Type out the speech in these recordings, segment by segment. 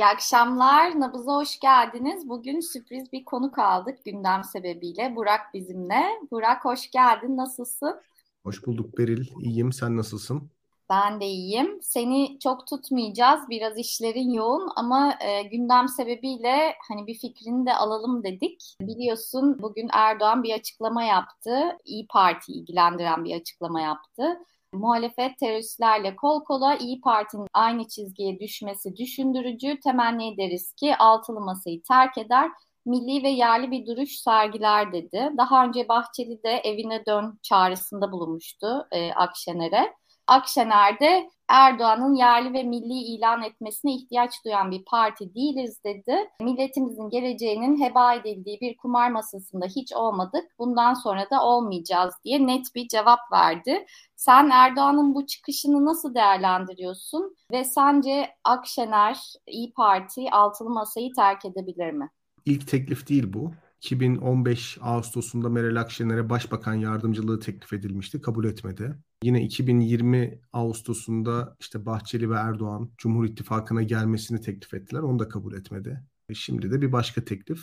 İyi akşamlar. Nabız'a hoş geldiniz. Bugün sürpriz bir konuk aldık gündem sebebiyle. Burak bizimle. Burak hoş geldin. Nasılsın? Hoş bulduk Beril. İyiyim. Sen nasılsın? Ben de iyiyim. Seni çok tutmayacağız. Biraz işlerin yoğun ama e, gündem sebebiyle hani bir fikrini de alalım dedik. Biliyorsun bugün Erdoğan bir açıklama yaptı. İyi Parti ilgilendiren bir açıklama yaptı. Muhalefet teröristlerle kol kola İyi Parti'nin aynı çizgiye düşmesi düşündürücü. Temenni ederiz ki altılı masayı terk eder milli ve yerli bir duruş sergiler dedi. Daha önce Bahçeli de evine dön çağrısında bulunmuştu e, Akşener'e. Akşener de Erdoğan'ın yerli ve milli ilan etmesine ihtiyaç duyan bir parti değiliz dedi. Milletimizin geleceğinin heba edildiği bir kumar masasında hiç olmadık. Bundan sonra da olmayacağız diye net bir cevap verdi. Sen Erdoğan'ın bu çıkışını nasıl değerlendiriyorsun ve sence Akşener İyi Parti altılı masayı terk edebilir mi? İlk teklif değil bu. 2015 Ağustos'unda Meral Akşener'e başbakan yardımcılığı teklif edilmişti. Kabul etmedi. Yine 2020 Ağustos'unda işte Bahçeli ve Erdoğan Cumhur İttifakı'na gelmesini teklif ettiler. Onu da kabul etmedi. E, şimdi de bir başka teklif.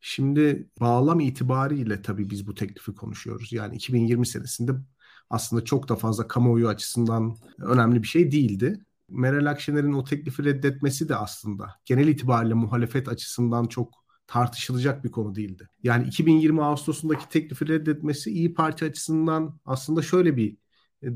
Şimdi bağlam itibariyle tabii biz bu teklifi konuşuyoruz. Yani 2020 senesinde aslında çok da fazla kamuoyu açısından önemli bir şey değildi. Meral Akşener'in o teklifi reddetmesi de aslında genel itibariyle muhalefet açısından çok tartışılacak bir konu değildi. Yani 2020 Ağustos'undaki teklifi reddetmesi İyi Parti açısından aslında şöyle bir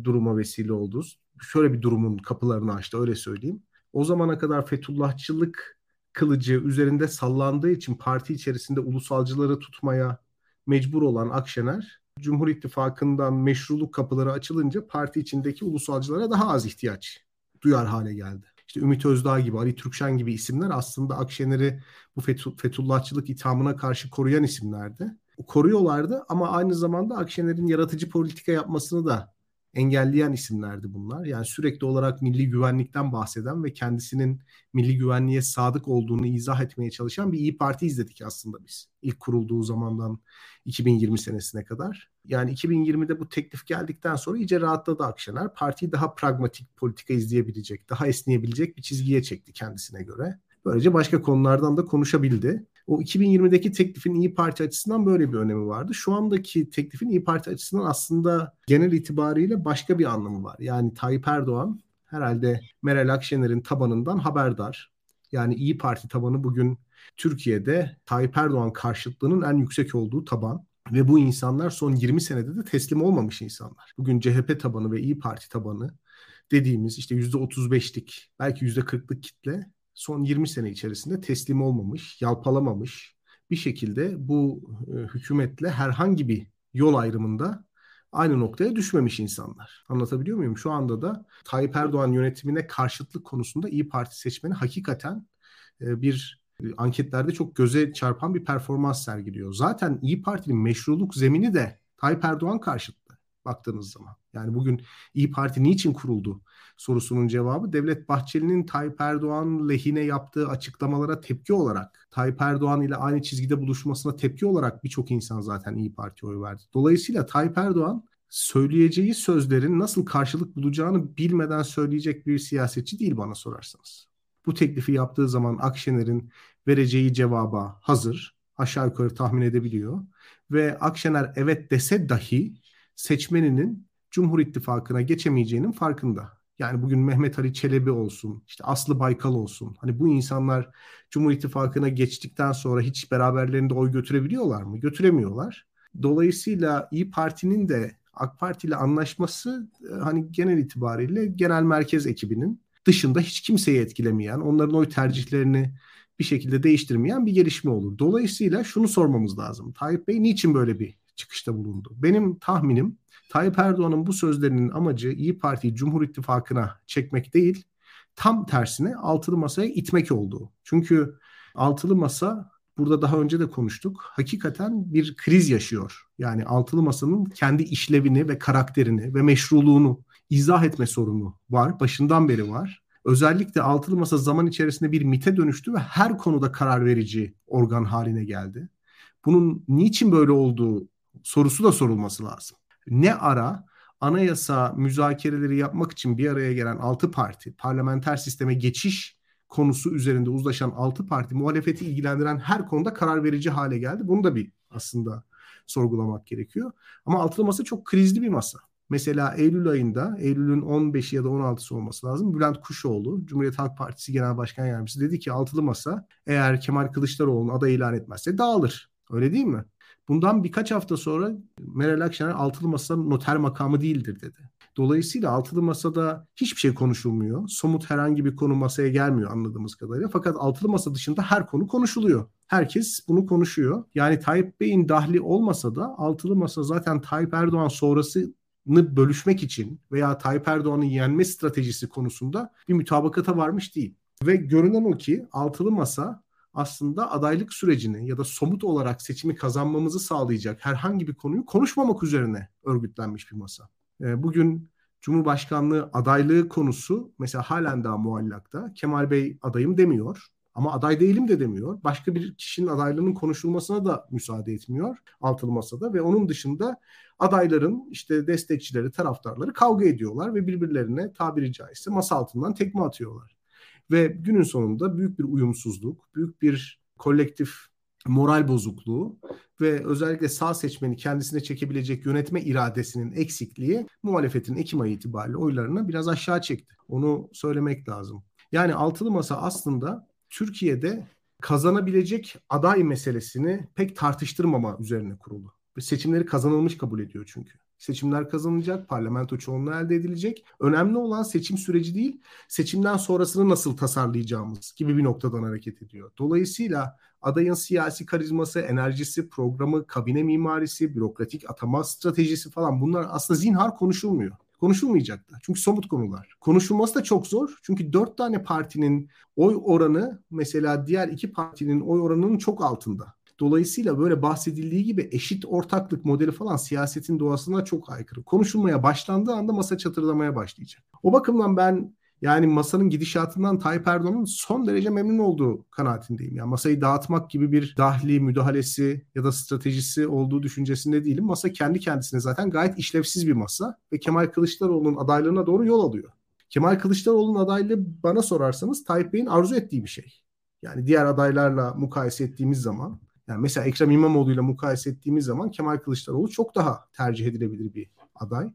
duruma vesile oldu. Şöyle bir durumun kapılarını açtı öyle söyleyeyim. O zamana kadar Fethullahçılık kılıcı üzerinde sallandığı için parti içerisinde ulusalcıları tutmaya mecbur olan Akşener, Cumhur İttifakı'ndan meşruluk kapıları açılınca parti içindeki ulusalcılara daha az ihtiyaç duyar hale geldi işte Ümit Özdağ gibi, Ali Türkşen gibi isimler aslında Akşener'i bu Fethullahçılık ithamına karşı koruyan isimlerdi. Koruyorlardı ama aynı zamanda Akşener'in yaratıcı politika yapmasını da engelleyen isimlerdi bunlar. Yani sürekli olarak milli güvenlikten bahseden ve kendisinin milli güvenliğe sadık olduğunu izah etmeye çalışan bir İyi Parti izledik aslında biz. İlk kurulduğu zamandan 2020 senesine kadar. Yani 2020'de bu teklif geldikten sonra iyice rahatladı Akşener. Partiyi daha pragmatik politika izleyebilecek, daha esneyebilecek bir çizgiye çekti kendisine göre. Böylece başka konulardan da konuşabildi. O 2020'deki teklifin İyi Parti açısından böyle bir önemi vardı. Şu andaki teklifin İyi Parti açısından aslında genel itibariyle başka bir anlamı var. Yani Tayyip Erdoğan herhalde Meral Akşener'in tabanından haberdar. Yani İyi Parti tabanı bugün Türkiye'de Tayyip Erdoğan karşıtlığının en yüksek olduğu taban. Ve bu insanlar son 20 senede de teslim olmamış insanlar. Bugün CHP tabanı ve İyi Parti tabanı dediğimiz işte %35'lik belki %40'lık kitle son 20 sene içerisinde teslim olmamış, yalpalamamış bir şekilde bu e, hükümetle herhangi bir yol ayrımında aynı noktaya düşmemiş insanlar. Anlatabiliyor muyum? Şu anda da Tayyip Erdoğan yönetimine karşıtlık konusunda İyi Parti seçmeni hakikaten e, bir e, anketlerde çok göze çarpan bir performans sergiliyor. Zaten İyi Parti'nin meşruluk zemini de Tayyip Erdoğan karşıtı baktığınız zaman. Yani bugün İyi Parti niçin kuruldu sorusunun cevabı Devlet Bahçeli'nin Tayyip Erdoğan lehine yaptığı açıklamalara tepki olarak Tayyip Erdoğan ile aynı çizgide buluşmasına tepki olarak birçok insan zaten İyi Parti'ye oy verdi. Dolayısıyla Tayyip Erdoğan söyleyeceği sözlerin nasıl karşılık bulacağını bilmeden söyleyecek bir siyasetçi değil bana sorarsanız. Bu teklifi yaptığı zaman Akşener'in vereceği cevaba hazır. Aşağı yukarı tahmin edebiliyor. Ve Akşener evet dese dahi seçmeninin Cumhur İttifakı'na geçemeyeceğinin farkında. Yani bugün Mehmet Ali Çelebi olsun, işte Aslı Baykal olsun. Hani bu insanlar Cumhur İttifakı'na geçtikten sonra hiç beraberlerinde oy götürebiliyorlar mı? Götüremiyorlar. Dolayısıyla İyi Parti'nin de AK Parti ile anlaşması e, hani genel itibariyle genel merkez ekibinin dışında hiç kimseyi etkilemeyen, onların oy tercihlerini bir şekilde değiştirmeyen bir gelişme olur. Dolayısıyla şunu sormamız lazım. Tayyip Bey niçin böyle bir çıkışta bulundu? Benim tahminim Tayyip Erdoğan'ın bu sözlerinin amacı İyi Parti'yi Cumhur İttifakı'na çekmek değil, tam tersine altılı masaya itmek olduğu. Çünkü altılı masa burada daha önce de konuştuk. Hakikaten bir kriz yaşıyor. Yani altılı masanın kendi işlevini ve karakterini ve meşruluğunu izah etme sorunu var. Başından beri var. Özellikle altılı masa zaman içerisinde bir MIT'e dönüştü ve her konuda karar verici organ haline geldi. Bunun niçin böyle olduğu sorusu da sorulması lazım ne ara anayasa müzakereleri yapmak için bir araya gelen altı parti parlamenter sisteme geçiş konusu üzerinde uzlaşan 6 parti muhalefeti ilgilendiren her konuda karar verici hale geldi. Bunu da bir aslında sorgulamak gerekiyor. Ama altılı masa çok krizli bir masa. Mesela Eylül ayında, Eylül'ün 15'i ya da 16'sı olması lazım. Bülent Kuşoğlu, Cumhuriyet Halk Partisi Genel Başkan Yardımcısı dedi ki altılı masa eğer Kemal Kılıçdaroğlu'nu aday ilan etmezse dağılır. Öyle değil mi? Bundan birkaç hafta sonra Meral Akşener altılı masa noter makamı değildir dedi. Dolayısıyla altılı masada hiçbir şey konuşulmuyor. Somut herhangi bir konu masaya gelmiyor anladığımız kadarıyla. Fakat altılı masa dışında her konu konuşuluyor. Herkes bunu konuşuyor. Yani Tayyip Bey'in dahli olmasa da altılı masa zaten Tayyip Erdoğan sonrası bölüşmek için veya Tayyip Erdoğan'ın yenme stratejisi konusunda bir mütabakata varmış değil. Ve görünen o ki altılı masa aslında adaylık sürecini ya da somut olarak seçimi kazanmamızı sağlayacak herhangi bir konuyu konuşmamak üzerine örgütlenmiş bir masa. Ee, bugün Cumhurbaşkanlığı adaylığı konusu mesela halen daha muallakta. Kemal Bey adayım demiyor. Ama aday değilim de demiyor. Başka bir kişinin adaylığının konuşulmasına da müsaade etmiyor altılı masada ve onun dışında adayların işte destekçileri, taraftarları kavga ediyorlar ve birbirlerine tabiri caizse masa altından tekme atıyorlar. Ve günün sonunda büyük bir uyumsuzluk, büyük bir kolektif moral bozukluğu ve özellikle sağ seçmeni kendisine çekebilecek yönetme iradesinin eksikliği muhalefetin Ekim ayı itibariyle oylarını biraz aşağı çekti. Onu söylemek lazım. Yani altılı masa aslında Türkiye'de kazanabilecek aday meselesini pek tartıştırmama üzerine kurulu. Seçimleri kazanılmış kabul ediyor çünkü. Seçimler kazanılacak, parlamento çoğunluğu elde edilecek. Önemli olan seçim süreci değil, seçimden sonrasını nasıl tasarlayacağımız gibi bir noktadan hareket ediyor. Dolayısıyla adayın siyasi karizması, enerjisi, programı, kabine mimarisi, bürokratik atama stratejisi falan bunlar aslında zinhar konuşulmuyor konuşulmayacak da. Çünkü somut konular. Konuşulması da çok zor. Çünkü dört tane partinin oy oranı mesela diğer iki partinin oy oranının çok altında. Dolayısıyla böyle bahsedildiği gibi eşit ortaklık modeli falan siyasetin doğasına çok aykırı. Konuşulmaya başlandığı anda masa çatırdamaya başlayacak. O bakımdan ben yani masanın gidişatından Tayyip Erdoğan'ın son derece memnun olduğu kanaatindeyim. Yani masayı dağıtmak gibi bir dahli müdahalesi ya da stratejisi olduğu düşüncesinde değilim. Masa kendi kendisine zaten gayet işlevsiz bir masa ve Kemal Kılıçdaroğlu'nun adaylığına doğru yol alıyor. Kemal Kılıçdaroğlu'nun adaylığı bana sorarsanız Tayyip Bey'in arzu ettiği bir şey. Yani diğer adaylarla mukayese ettiğimiz zaman yani mesela Ekrem İmamoğlu ile mukayese ettiğimiz zaman Kemal Kılıçdaroğlu çok daha tercih edilebilir bir aday.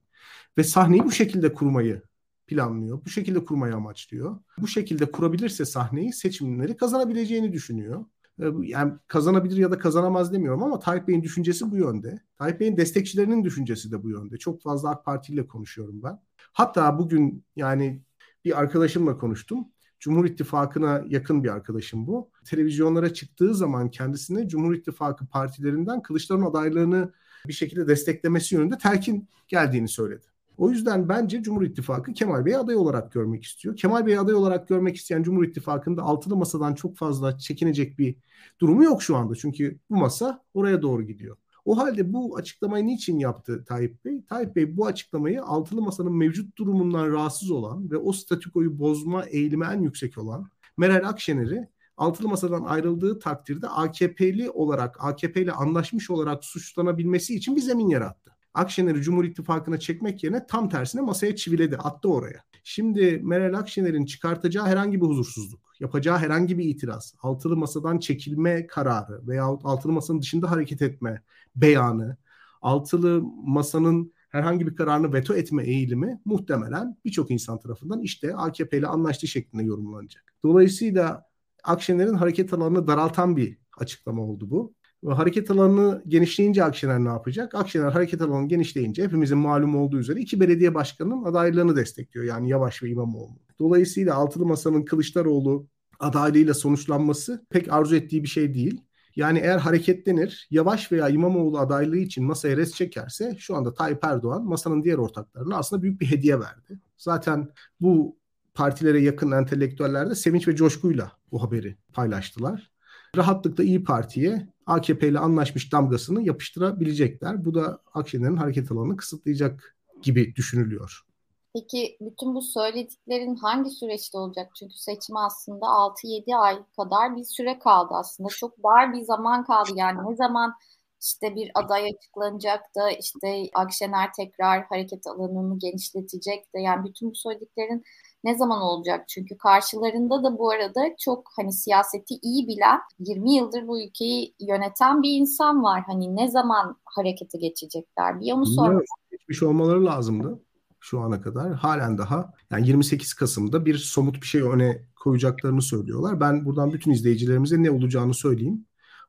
Ve sahneyi bu şekilde kurmayı planlıyor. Bu şekilde kurmayı amaçlıyor. Bu şekilde kurabilirse sahneyi seçimleri kazanabileceğini düşünüyor. Ee, yani kazanabilir ya da kazanamaz demiyorum ama Tayyip Bey'in düşüncesi bu yönde. Tayyip Bey'in destekçilerinin düşüncesi de bu yönde. Çok fazla AK Parti ile konuşuyorum ben. Hatta bugün yani bir arkadaşımla konuştum. Cumhur İttifakı'na yakın bir arkadaşım bu. Televizyonlara çıktığı zaman kendisine Cumhur İttifakı partilerinden Kılıçdaroğlu adaylığını bir şekilde desteklemesi yönünde telkin geldiğini söyledi. O yüzden bence Cumhur İttifakı Kemal Bey'i aday olarak görmek istiyor. Kemal Bey'i aday olarak görmek isteyen Cumhur İttifakı'nda altılı masadan çok fazla çekinecek bir durumu yok şu anda. Çünkü bu masa oraya doğru gidiyor. O halde bu açıklamayı niçin yaptı Tayyip Bey? Tayyip Bey bu açıklamayı altılı masanın mevcut durumundan rahatsız olan ve o statükoyu bozma eğilimi en yüksek olan Meral Akşener'i altılı masadan ayrıldığı takdirde AKP'li olarak, AKP ile anlaşmış olarak suçlanabilmesi için bir zemin yarattı. Akşener'i Cumhur İttifakı'na çekmek yerine tam tersine masaya çiviledi, attı oraya. Şimdi Meral Akşener'in çıkartacağı herhangi bir huzursuzluk, yapacağı herhangi bir itiraz, altılı masadan çekilme kararı veya altılı masanın dışında hareket etme beyanı, altılı masanın herhangi bir kararını veto etme eğilimi muhtemelen birçok insan tarafından işte AKP ile anlaştığı şeklinde yorumlanacak. Dolayısıyla Akşener'in hareket alanını daraltan bir açıklama oldu bu hareket alanını genişleyince Akşener ne yapacak? Akşener hareket alanı genişleyince hepimizin malum olduğu üzere iki belediye başkanının adaylığını destekliyor. Yani Yavaş ve İmamoğlu. Dolayısıyla Altılı Masa'nın Kılıçdaroğlu adaylığıyla sonuçlanması pek arzu ettiği bir şey değil. Yani eğer hareketlenir, Yavaş veya İmamoğlu adaylığı için masaya res çekerse şu anda Tayyip Erdoğan masanın diğer ortaklarına aslında büyük bir hediye verdi. Zaten bu partilere yakın entelektüeller de sevinç ve coşkuyla bu haberi paylaştılar rahatlıkla İyi Parti'ye AKP ile anlaşmış damgasını yapıştırabilecekler. Bu da Akşener'in hareket alanını kısıtlayacak gibi düşünülüyor. Peki bütün bu söylediklerin hangi süreçte olacak? Çünkü seçim aslında 6-7 ay kadar bir süre kaldı aslında. Çok dar bir zaman kaldı. Yani ne zaman işte bir aday açıklanacak da işte Akşener tekrar hareket alanını genişletecek de yani bütün bu söylediklerin ne zaman olacak? Çünkü karşılarında da bu arada çok hani siyaseti iyi bilen 20 yıldır bu ülkeyi yöneten bir insan var. Hani ne zaman harekete geçecekler? Bir onu sormak. Geçmiş olmaları lazımdı şu ana kadar. Halen daha yani 28 Kasım'da bir somut bir şey öne koyacaklarını söylüyorlar. Ben buradan bütün izleyicilerimize ne olacağını söyleyeyim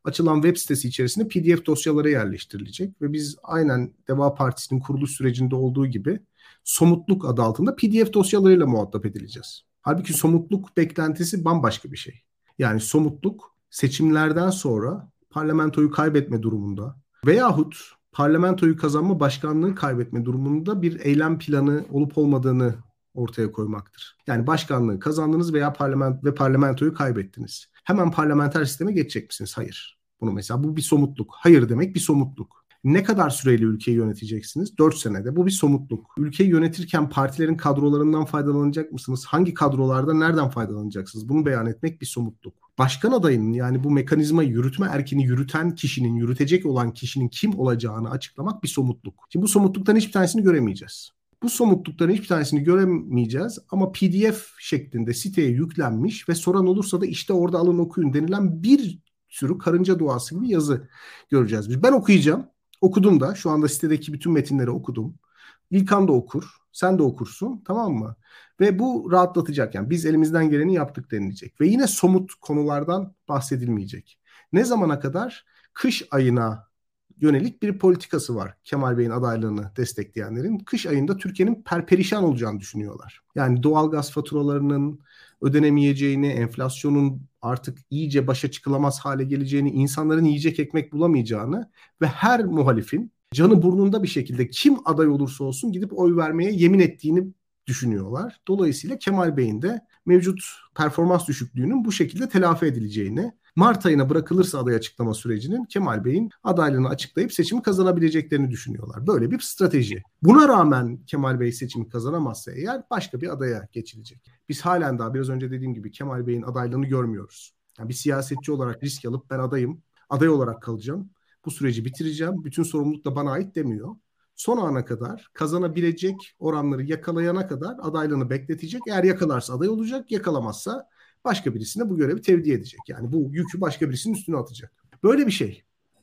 açılan web sitesi içerisinde PDF dosyaları yerleştirilecek ve biz aynen Deva Partisi'nin kuruluş sürecinde olduğu gibi somutluk adı altında PDF dosyalarıyla muhatap edileceğiz. Halbuki somutluk beklentisi bambaşka bir şey. Yani somutluk seçimlerden sonra parlamentoyu kaybetme durumunda veyahut parlamentoyu kazanma başkanlığı kaybetme durumunda bir eylem planı olup olmadığını ortaya koymaktır. Yani başkanlığı kazandınız veya parlament ve parlamentoyu kaybettiniz. Hemen parlamenter sisteme geçecek misiniz? Hayır. Bunu mesela bu bir somutluk. Hayır demek bir somutluk. Ne kadar süreyle ülkeyi yöneteceksiniz? 4 senede. Bu bir somutluk. Ülkeyi yönetirken partilerin kadrolarından faydalanacak mısınız? Hangi kadrolarda nereden faydalanacaksınız? Bunu beyan etmek bir somutluk. Başkan adayının yani bu mekanizmayı yürütme erkini yürüten kişinin, yürütecek olan kişinin kim olacağını açıklamak bir somutluk. Şimdi bu somutluktan hiçbir tanesini göremeyeceğiz. Bu somutlukların hiçbir tanesini göremeyeceğiz ama PDF şeklinde siteye yüklenmiş ve soran olursa da işte orada alın okuyun denilen bir sürü karınca duası gibi yazı göreceğiz. Ben okuyacağım. Okudum da. Şu anda sitedeki bütün metinleri okudum. İlkan da okur. Sen de okursun. Tamam mı? Ve bu rahatlatacak. Yani biz elimizden geleni yaptık denilecek. Ve yine somut konulardan bahsedilmeyecek. Ne zamana kadar? Kış ayına yönelik bir politikası var Kemal Bey'in adaylığını destekleyenlerin. Kış ayında Türkiye'nin perperişan olacağını düşünüyorlar. Yani doğal gaz faturalarının ödenemeyeceğini, enflasyonun artık iyice başa çıkılamaz hale geleceğini, insanların yiyecek ekmek bulamayacağını ve her muhalifin canı burnunda bir şekilde kim aday olursa olsun gidip oy vermeye yemin ettiğini düşünüyorlar. Dolayısıyla Kemal Bey'in de mevcut performans düşüklüğünün bu şekilde telafi edileceğini Mart ayına bırakılırsa aday açıklama sürecinin Kemal Bey'in adaylığını açıklayıp seçimi kazanabileceklerini düşünüyorlar. Böyle bir strateji. Buna rağmen Kemal Bey seçimi kazanamazsa eğer başka bir adaya geçilecek. Biz halen daha biraz önce dediğim gibi Kemal Bey'in adaylığını görmüyoruz. Yani bir siyasetçi olarak risk alıp ben adayım, aday olarak kalacağım. Bu süreci bitireceğim. Bütün sorumluluk da bana ait demiyor son ana kadar kazanabilecek oranları yakalayana kadar adaylığını bekletecek. Eğer yakalarsa aday olacak, yakalamazsa başka birisine bu görevi tevdi edecek. Yani bu yükü başka birisinin üstüne atacak. Böyle bir şey.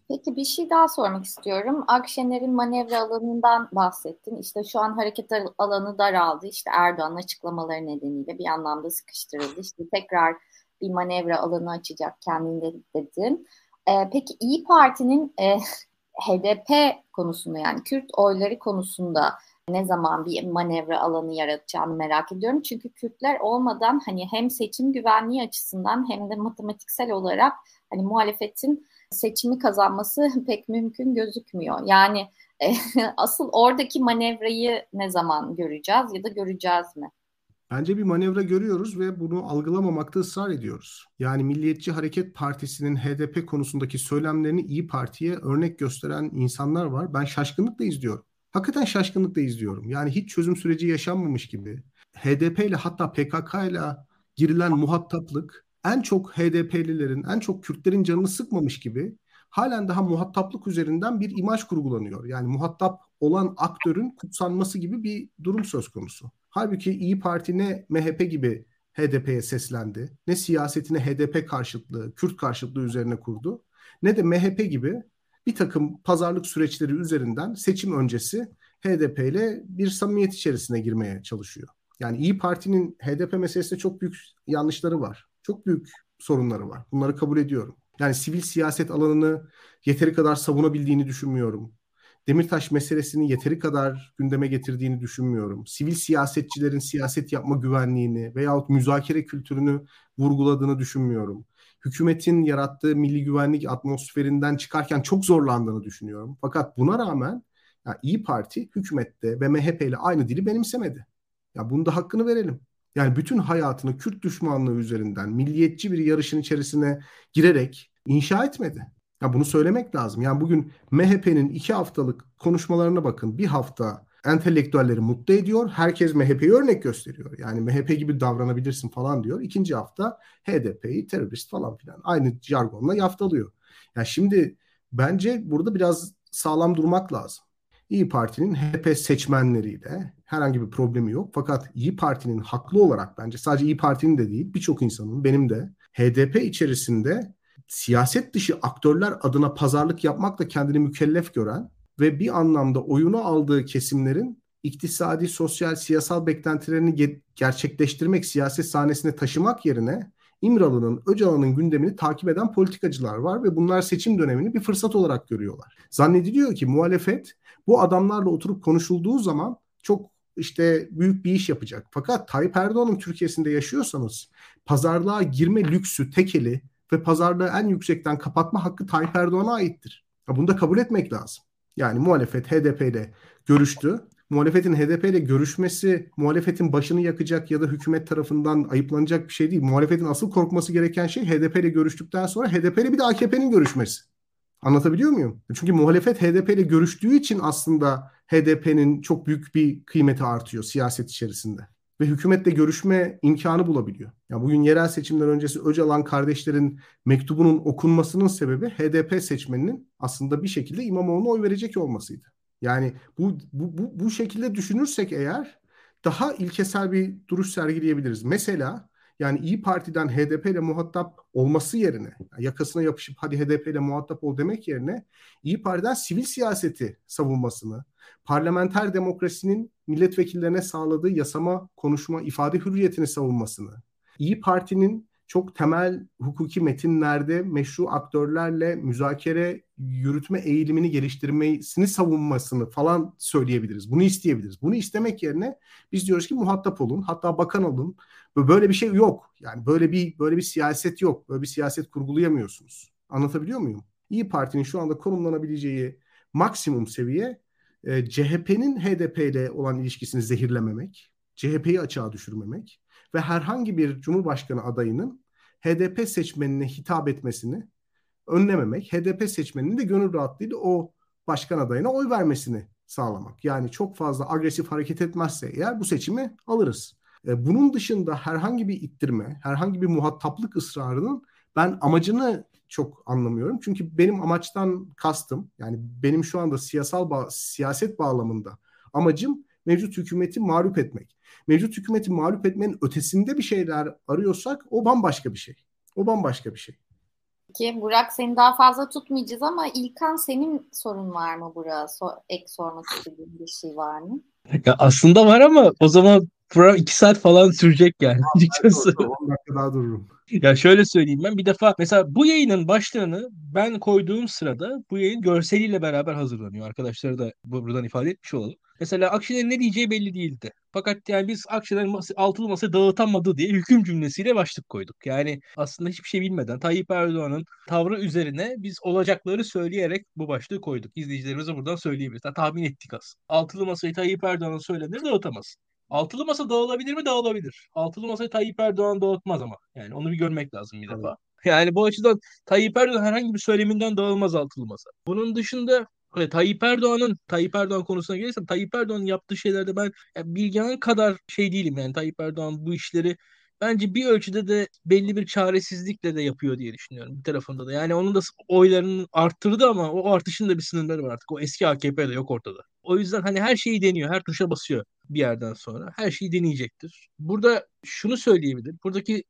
Peki bir şey daha sormak istiyorum. Akşener'in manevra alanından bahsettin. İşte şu an hareket alanı daraldı. İşte Erdoğan'ın açıklamaları nedeniyle bir anlamda sıkıştırıldı. İşte tekrar bir manevra alanı açacak kendinde dedin. Ee, peki İyi Parti'nin e, HDP konusunda yani Kürt oyları konusunda ne zaman bir manevra alanı yaratacağını merak ediyorum. Çünkü Kürtler olmadan hani hem seçim güvenliği açısından hem de matematiksel olarak hani muhalefetin seçimi kazanması pek mümkün gözükmüyor. Yani asıl oradaki manevrayı ne zaman göreceğiz ya da göreceğiz mi? Bence bir manevra görüyoruz ve bunu algılamamakta ısrar ediyoruz. Yani Milliyetçi Hareket Partisi'nin HDP konusundaki söylemlerini İyi Parti'ye örnek gösteren insanlar var. Ben şaşkınlıkla izliyorum. Hakikaten şaşkınlıkla izliyorum. Yani hiç çözüm süreci yaşanmamış gibi. HDP ile hatta PKK ile girilen muhataplık en çok HDP'lilerin, en çok Kürtlerin canını sıkmamış gibi halen daha muhataplık üzerinden bir imaj kurgulanıyor. Yani muhatap olan aktörün kutsanması gibi bir durum söz konusu. Halbuki İyi Parti ne MHP gibi HDP'ye seslendi, ne siyasetini HDP karşıtlığı, Kürt karşıtlığı üzerine kurdu, ne de MHP gibi bir takım pazarlık süreçleri üzerinden seçim öncesi HDP ile bir samimiyet içerisine girmeye çalışıyor. Yani İyi Parti'nin HDP meselesinde çok büyük yanlışları var. Çok büyük sorunları var. Bunları kabul ediyorum. Yani sivil siyaset alanını yeteri kadar savunabildiğini düşünmüyorum. Demirtaş meselesini yeteri kadar gündeme getirdiğini düşünmüyorum. Sivil siyasetçilerin siyaset yapma güvenliğini veyahut müzakere kültürünü vurguladığını düşünmüyorum hükümetin yarattığı milli güvenlik atmosferinden çıkarken çok zorlandığını düşünüyorum. Fakat buna rağmen ya İyi Parti hükümette ve MHP ile aynı dili benimsemedi. Ya bunun da hakkını verelim. Yani bütün hayatını Kürt düşmanlığı üzerinden milliyetçi bir yarışın içerisine girerek inşa etmedi. Ya bunu söylemek lazım. Yani bugün MHP'nin iki haftalık konuşmalarına bakın. Bir hafta entelektüelleri mutlu ediyor. Herkes MHP'yi örnek gösteriyor. Yani MHP gibi davranabilirsin falan diyor. İkinci hafta HDP'yi terörist falan filan. Aynı jargonla yaftalıyor. Yani şimdi bence burada biraz sağlam durmak lazım. İyi Parti'nin HDP seçmenleriyle Herhangi bir problemi yok. Fakat İyi Parti'nin haklı olarak bence sadece İyi Parti'nin de değil birçok insanın benim de HDP içerisinde siyaset dışı aktörler adına pazarlık yapmakla kendini mükellef gören ve bir anlamda oyunu aldığı kesimlerin iktisadi, sosyal, siyasal beklentilerini ge- gerçekleştirmek, siyaset sahnesine taşımak yerine İmralı'nın, Öcalan'ın gündemini takip eden politikacılar var ve bunlar seçim dönemini bir fırsat olarak görüyorlar. Zannediliyor ki muhalefet bu adamlarla oturup konuşulduğu zaman çok işte büyük bir iş yapacak. Fakat Tayyip Erdoğan'ın Türkiye'sinde yaşıyorsanız pazarlığa girme lüksü, tekeli ve pazarlığı en yüksekten kapatma hakkı Tayyip Erdoğan'a aittir. Bunu da kabul etmek lazım. Yani muhalefet HDP ile görüştü muhalefetin HDP ile görüşmesi muhalefetin başını yakacak ya da hükümet tarafından ayıplanacak bir şey değil. Muhalefetin asıl korkması gereken şey HDP ile görüştükten sonra HDP ile bir de AKP'nin görüşmesi. Anlatabiliyor muyum? Çünkü muhalefet HDP ile görüştüğü için aslında HDP'nin çok büyük bir kıymeti artıyor siyaset içerisinde. Ve hükümetle görüşme imkanı bulabiliyor. Ya bugün yerel seçimler öncesi Öcalan kardeşlerin mektubunun okunmasının sebebi HDP seçmeninin aslında bir şekilde İmamoğlu'na oy verecek olmasıydı. Yani bu, bu, bu, bu şekilde düşünürsek eğer daha ilkesel bir duruş sergileyebiliriz. Mesela yani İyi Parti'den HDP ile muhatap olması yerine yakasına yapışıp hadi HDP ile muhatap ol demek yerine İyi Parti'den sivil siyaseti savunmasını, parlamenter demokrasinin milletvekillerine sağladığı yasama, konuşma, ifade hürriyetini savunmasını, İyi Parti'nin çok temel hukuki metinlerde meşru aktörlerle müzakere yürütme eğilimini geliştirmesini savunmasını falan söyleyebiliriz. Bunu isteyebiliriz. Bunu istemek yerine biz diyoruz ki muhatap olun, hatta bakan olun. Böyle bir şey yok. Yani böyle bir böyle bir siyaset yok. Böyle bir siyaset kurgulayamıyorsunuz. Anlatabiliyor muyum? İyi Parti'nin şu anda konumlanabileceği maksimum seviye e, CHP'nin HDP ile olan ilişkisini zehirlememek, CHP'yi açığa düşürmemek ve herhangi bir Cumhurbaşkanı adayının HDP seçmenine hitap etmesini önlememek, HDP seçmeninin de gönül rahatlığıyla o başkan adayına oy vermesini sağlamak. Yani çok fazla agresif hareket etmezse eğer bu seçimi alırız. E, bunun dışında herhangi bir ittirme, herhangi bir muhataplık ısrarının ben amacını çok anlamıyorum. Çünkü benim amaçtan kastım yani benim şu anda siyasal ba- siyaset bağlamında amacım mevcut hükümeti mağlup etmek. Mevcut hükümeti mağlup etmenin ötesinde bir şeyler arıyorsak o bambaşka bir şey. O bambaşka bir şey. Peki Burak seni daha fazla tutmayacağız ama İlkan senin sorun var mı Burak? So ek sormak istediğin bir şey var mı? Ya aslında var ama o zaman program iki saat falan sürecek yani açıkçası. 10 dakika daha dururum. Ya şöyle söyleyeyim ben bir defa mesela bu yayının başlığını ben koyduğum sırada bu yayın görseliyle beraber hazırlanıyor. Arkadaşlara da buradan ifade etmiş olalım. Mesela Akşener'in ne diyeceği belli değildi. Fakat yani biz Akşener masa, altılı masa dağıtamadı diye hüküm cümlesiyle başlık koyduk. Yani aslında hiçbir şey bilmeden Tayyip Erdoğan'ın tavrı üzerine biz olacakları söyleyerek bu başlığı koyduk. İzleyicilerimize buradan söyleyebiliriz. Yani tahmin ettik aslında. Altılı masayı Tayyip Erdoğan'ın söylemleri dağıtamaz. Altılı masa dağılabilir mi? Dağılabilir. Altılı masayı Tayyip Erdoğan dağıtmaz ama. Yani onu bir görmek lazım bir defa. Yani bu açıdan Tayyip Erdoğan herhangi bir söyleminden dağılmaz altılı masa. Bunun dışında Evet, Tayyip Erdoğan'ın Tayyip Erdoğan konusuna gelirsem Tayyip Erdoğan'ın yaptığı şeylerde ben yani Bilgehan kadar şey değilim yani Tayyip Erdoğan bu işleri bence bir ölçüde de belli bir çaresizlikle de yapıyor diye düşünüyorum bir tarafında da. Yani onun da oylarını arttırdı ama o artışın da bir sınırları var artık. O eski AKP de yok ortada. O yüzden hani her şeyi deniyor, her tuşa basıyor bir yerden sonra. Her şeyi deneyecektir. Burada şunu söyleyebilirim. Buradaki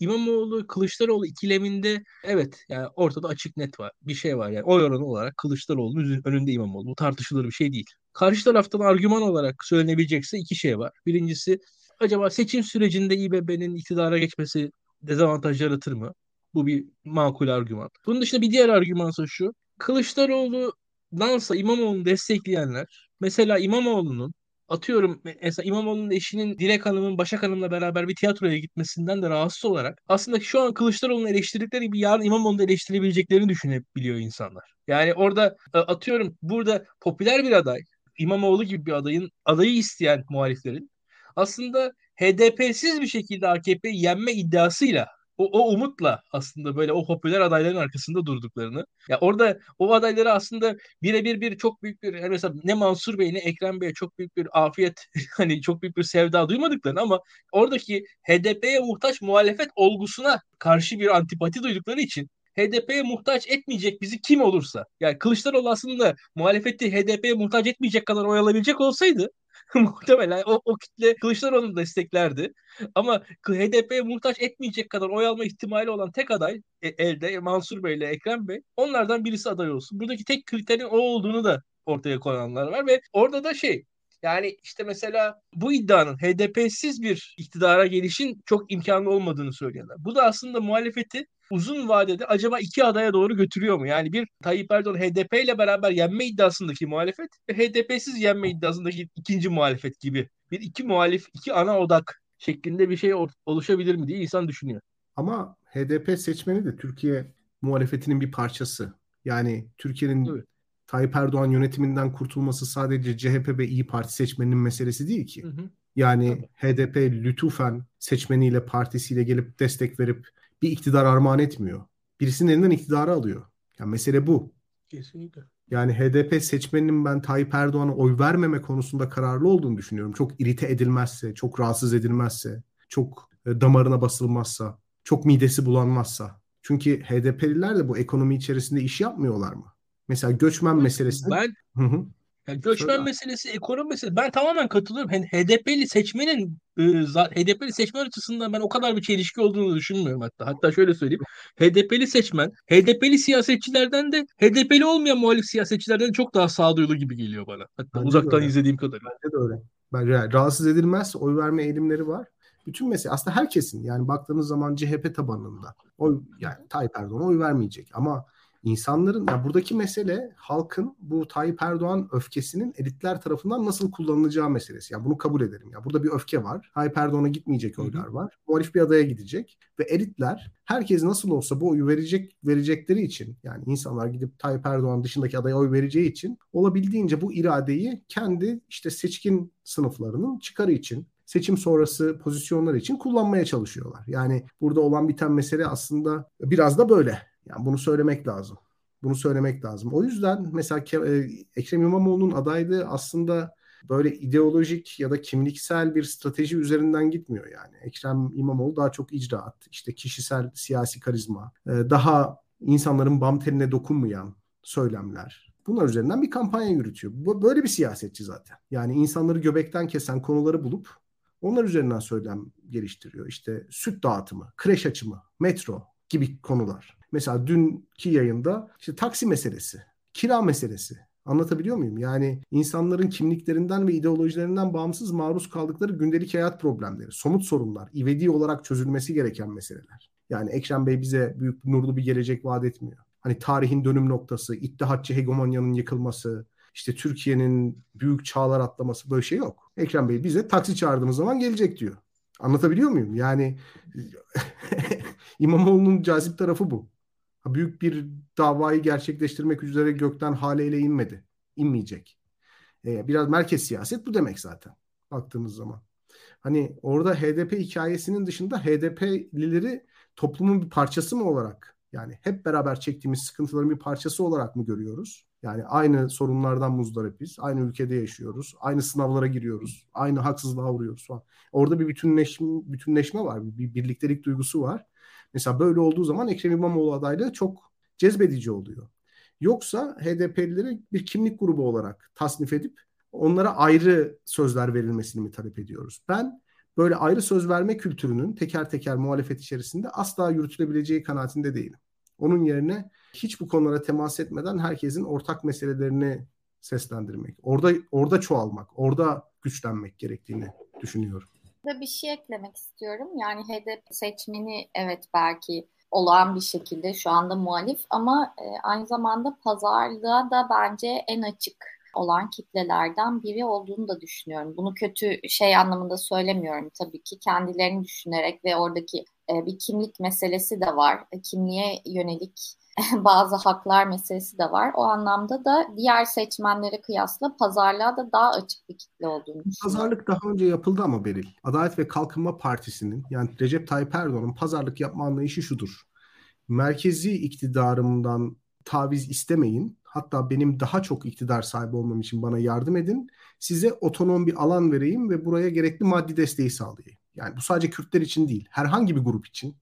İmamoğlu Kılıçdaroğlu ikileminde evet yani ortada açık net var. Bir şey var yani oy oranı olarak Kılıçdaroğlu'nun önünde İmamoğlu. Bu tartışılır bir şey değil. Karşı taraftan argüman olarak söylenebilecekse iki şey var. Birincisi acaba seçim sürecinde İBB'nin iktidara geçmesi dezavantaj yaratır mı? Bu bir makul argüman. Bunun dışında bir diğer argüman ise şu. Kılıçdaroğlu Dansa İmamoğlu'nu destekleyenler mesela İmamoğlu'nun atıyorum mesela İmamoğlu'nun eşinin Dilek Hanım'ın Başak Hanım'la beraber bir tiyatroya gitmesinden de rahatsız olarak aslında şu an Kılıçdaroğlu'nu eleştirdikleri gibi yarın İmamoğlu'nu eleştirebileceklerini düşünebiliyor insanlar. Yani orada e, atıyorum burada popüler bir aday İmamoğlu gibi bir adayın adayı isteyen muhaliflerin aslında HDP'siz bir şekilde AKP'yi yenme iddiasıyla o, o umutla aslında böyle o popüler adayların arkasında durduklarını. Ya orada o adayları aslında birebir bir çok büyük bir yani mesela ne Mansur Bey ne Ekrem Bey'e çok büyük bir afiyet hani çok büyük bir sevda duymadıklarını ama oradaki HDP'ye muhtaç muhalefet olgusuna karşı bir antipati duydukları için HDP'ye muhtaç etmeyecek bizi kim olursa. Yani Kılıçdaroğlu aslında muhalefeti HDP'ye muhtaç etmeyecek kadar oy alabilecek olsaydı muhtemelen o, o kitle Kılıçdaroğlu'nu desteklerdi. Ama HDP'ye muhtaç etmeyecek kadar oy alma ihtimali olan tek aday e, elde Mansur Bey ile Ekrem Bey. Onlardan birisi aday olsun. Buradaki tek kriterin o olduğunu da ortaya koyanlar var ve orada da şey yani işte mesela bu iddianın HDP'siz bir iktidara gelişin çok imkanlı olmadığını söylüyorlar. Bu da aslında muhalefeti uzun vadede acaba iki adaya doğru götürüyor mu? Yani bir Tayyip Erdoğan HDP ile beraber yenme iddiasındaki muhalefet ve HDP'siz yenme iddiasındaki ikinci muhalefet gibi. Bir iki muhalif, iki ana odak şeklinde bir şey oluşabilir mi diye insan düşünüyor. Ama HDP seçmeni de Türkiye muhalefetinin bir parçası. Yani Türkiye'nin evet. Tayyip Erdoğan yönetiminden kurtulması sadece CHP ve İyi Parti seçmeninin meselesi değil ki. Hı hı. Yani Tabii. HDP lütufen seçmeniyle partisiyle gelip destek verip bir iktidar armağan etmiyor. Birisinin elinden iktidarı alıyor. Yani mesele bu. Kesinlikle. Yani HDP seçmeninin ben Tayyip Erdoğan'a oy vermeme konusunda kararlı olduğunu düşünüyorum. Çok irite edilmezse, çok rahatsız edilmezse, çok e, damarına basılmazsa, çok midesi bulanmazsa. Çünkü HDP'liler de bu ekonomi içerisinde iş yapmıyorlar mı? Mesela göçmen meselesi. Ben Yani göçmen Söyle. meselesi, ekonomi meselesi. Ben tamamen katılıyorum. Yani HDP'li seçmenin e, HDP'li seçmen açısından ben o kadar bir çelişki olduğunu düşünmüyorum hatta. Hatta şöyle söyleyeyim. HDP'li seçmen, HDP'li siyasetçilerden de HDP'li olmayan muhalif siyasetçilerden çok daha sağduyulu gibi geliyor bana. Hatta Bence uzaktan izlediğim kadarıyla. Bence de öyle. Bence yani rahatsız edilmez oy verme eğilimleri var. Bütün mesele aslında herkesin yani baktığınız zaman CHP tabanında oy yani Tayyip Erdoğan'a oy vermeyecek ama İnsanların ya buradaki mesele halkın bu Tayyip Erdoğan öfkesinin elitler tarafından nasıl kullanılacağı meselesi. Ya bunu kabul edelim. Ya burada bir öfke var. Tayyip Erdoğan'a gitmeyecek oylar var. Muhalif bir adaya gidecek ve elitler herkes nasıl olsa bu oyu verecek verecekleri için yani insanlar gidip Tayyip Erdoğan dışındaki adaya oy vereceği için olabildiğince bu iradeyi kendi işte seçkin sınıflarının çıkarı için seçim sonrası pozisyonlar için kullanmaya çalışıyorlar. Yani burada olan biten mesele aslında biraz da böyle. Yani bunu söylemek lazım. Bunu söylemek lazım. O yüzden mesela e, Ekrem İmamoğlu'nun adaylığı aslında böyle ideolojik ya da kimliksel bir strateji üzerinden gitmiyor yani. Ekrem İmamoğlu daha çok icraat, işte kişisel siyasi karizma, e, daha insanların bam teline dokunmayan söylemler. Bunlar üzerinden bir kampanya yürütüyor. Böyle bir siyasetçi zaten. Yani insanları göbekten kesen konuları bulup onlar üzerinden söylem geliştiriyor. İşte süt dağıtımı, kreş açımı, metro gibi konular. Mesela dünkü yayında işte taksi meselesi, kira meselesi. Anlatabiliyor muyum? Yani insanların kimliklerinden ve ideolojilerinden bağımsız maruz kaldıkları gündelik hayat problemleri, somut sorunlar, ivedi olarak çözülmesi gereken meseleler. Yani Ekrem Bey bize büyük nurlu bir gelecek vaat etmiyor. Hani tarihin dönüm noktası, ittihatçı hegemonyanın yıkılması, işte Türkiye'nin büyük çağlar atlaması böyle şey yok. Ekrem Bey bize taksi çağırdığımız zaman gelecek diyor. Anlatabiliyor muyum? Yani İmamoğlu'nun cazip tarafı bu büyük bir davayı gerçekleştirmek üzere gökten haleyle inmedi. İnmeyecek. Ee, biraz merkez siyaset bu demek zaten baktığımız zaman. Hani orada HDP hikayesinin dışında HDP'lileri toplumun bir parçası mı olarak yani hep beraber çektiğimiz sıkıntıların bir parçası olarak mı görüyoruz? Yani aynı sorunlardan muzdaripiz. Aynı ülkede yaşıyoruz. Aynı sınavlara giriyoruz. Aynı haksızlığa uğruyoruz falan. Orada bir bütünleşme, bütünleşme var. Bir birliktelik duygusu var. Mesela böyle olduğu zaman Ekrem İmamoğlu adaylığı çok cezbedici oluyor. Yoksa HDP'lileri bir kimlik grubu olarak tasnif edip onlara ayrı sözler verilmesini mi talep ediyoruz? Ben böyle ayrı söz verme kültürünün teker teker muhalefet içerisinde asla yürütülebileceği kanaatinde değilim. Onun yerine hiç bu konulara temas etmeden herkesin ortak meselelerini seslendirmek, orada orada çoğalmak, orada güçlenmek gerektiğini düşünüyorum da bir şey eklemek istiyorum. Yani HDP seçmeni evet belki olağan bir şekilde şu anda muhalif ama e, aynı zamanda pazarlığa da bence en açık olan kitlelerden biri olduğunu da düşünüyorum. Bunu kötü şey anlamında söylemiyorum tabii ki. Kendilerini düşünerek ve oradaki e, bir kimlik meselesi de var. E, kimliğe yönelik bazı haklar meselesi de var. O anlamda da diğer seçmenlere kıyasla pazarlığa da daha açık bir kitle olduğunu. Pazarlık daha önce yapıldı ama Beril. Adalet ve Kalkınma Partisi'nin yani Recep Tayyip Erdoğan'ın pazarlık yapma anlayışı şudur. Merkezi iktidarımdan taviz istemeyin. Hatta benim daha çok iktidar sahibi olmam için bana yardım edin. Size otonom bir alan vereyim ve buraya gerekli maddi desteği sağlayayım. Yani bu sadece Kürtler için değil. Herhangi bir grup için.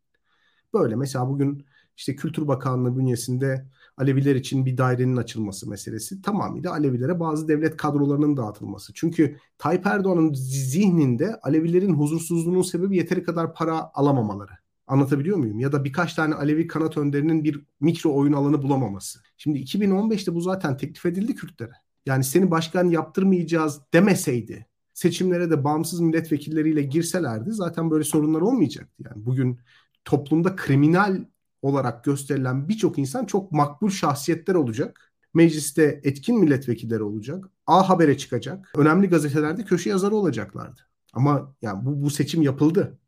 Böyle mesela bugün işte Kültür Bakanlığı bünyesinde Aleviler için bir dairenin açılması meselesi tamamıyla Alevilere bazı devlet kadrolarının dağıtılması. Çünkü Tayyip Erdoğan'ın zihninde Alevilerin huzursuzluğunun sebebi yeteri kadar para alamamaları. Anlatabiliyor muyum? Ya da birkaç tane Alevi kanat önderinin bir mikro oyun alanı bulamaması. Şimdi 2015'te bu zaten teklif edildi Kürtlere. Yani seni başkan yaptırmayacağız demeseydi seçimlere de bağımsız milletvekilleriyle girselerdi zaten böyle sorunlar olmayacaktı. Yani bugün toplumda kriminal olarak gösterilen birçok insan çok makbul şahsiyetler olacak. Mecliste etkin milletvekilleri olacak. A Haber'e çıkacak. Önemli gazetelerde köşe yazarı olacaklardı. Ama yani bu, bu seçim yapıldı.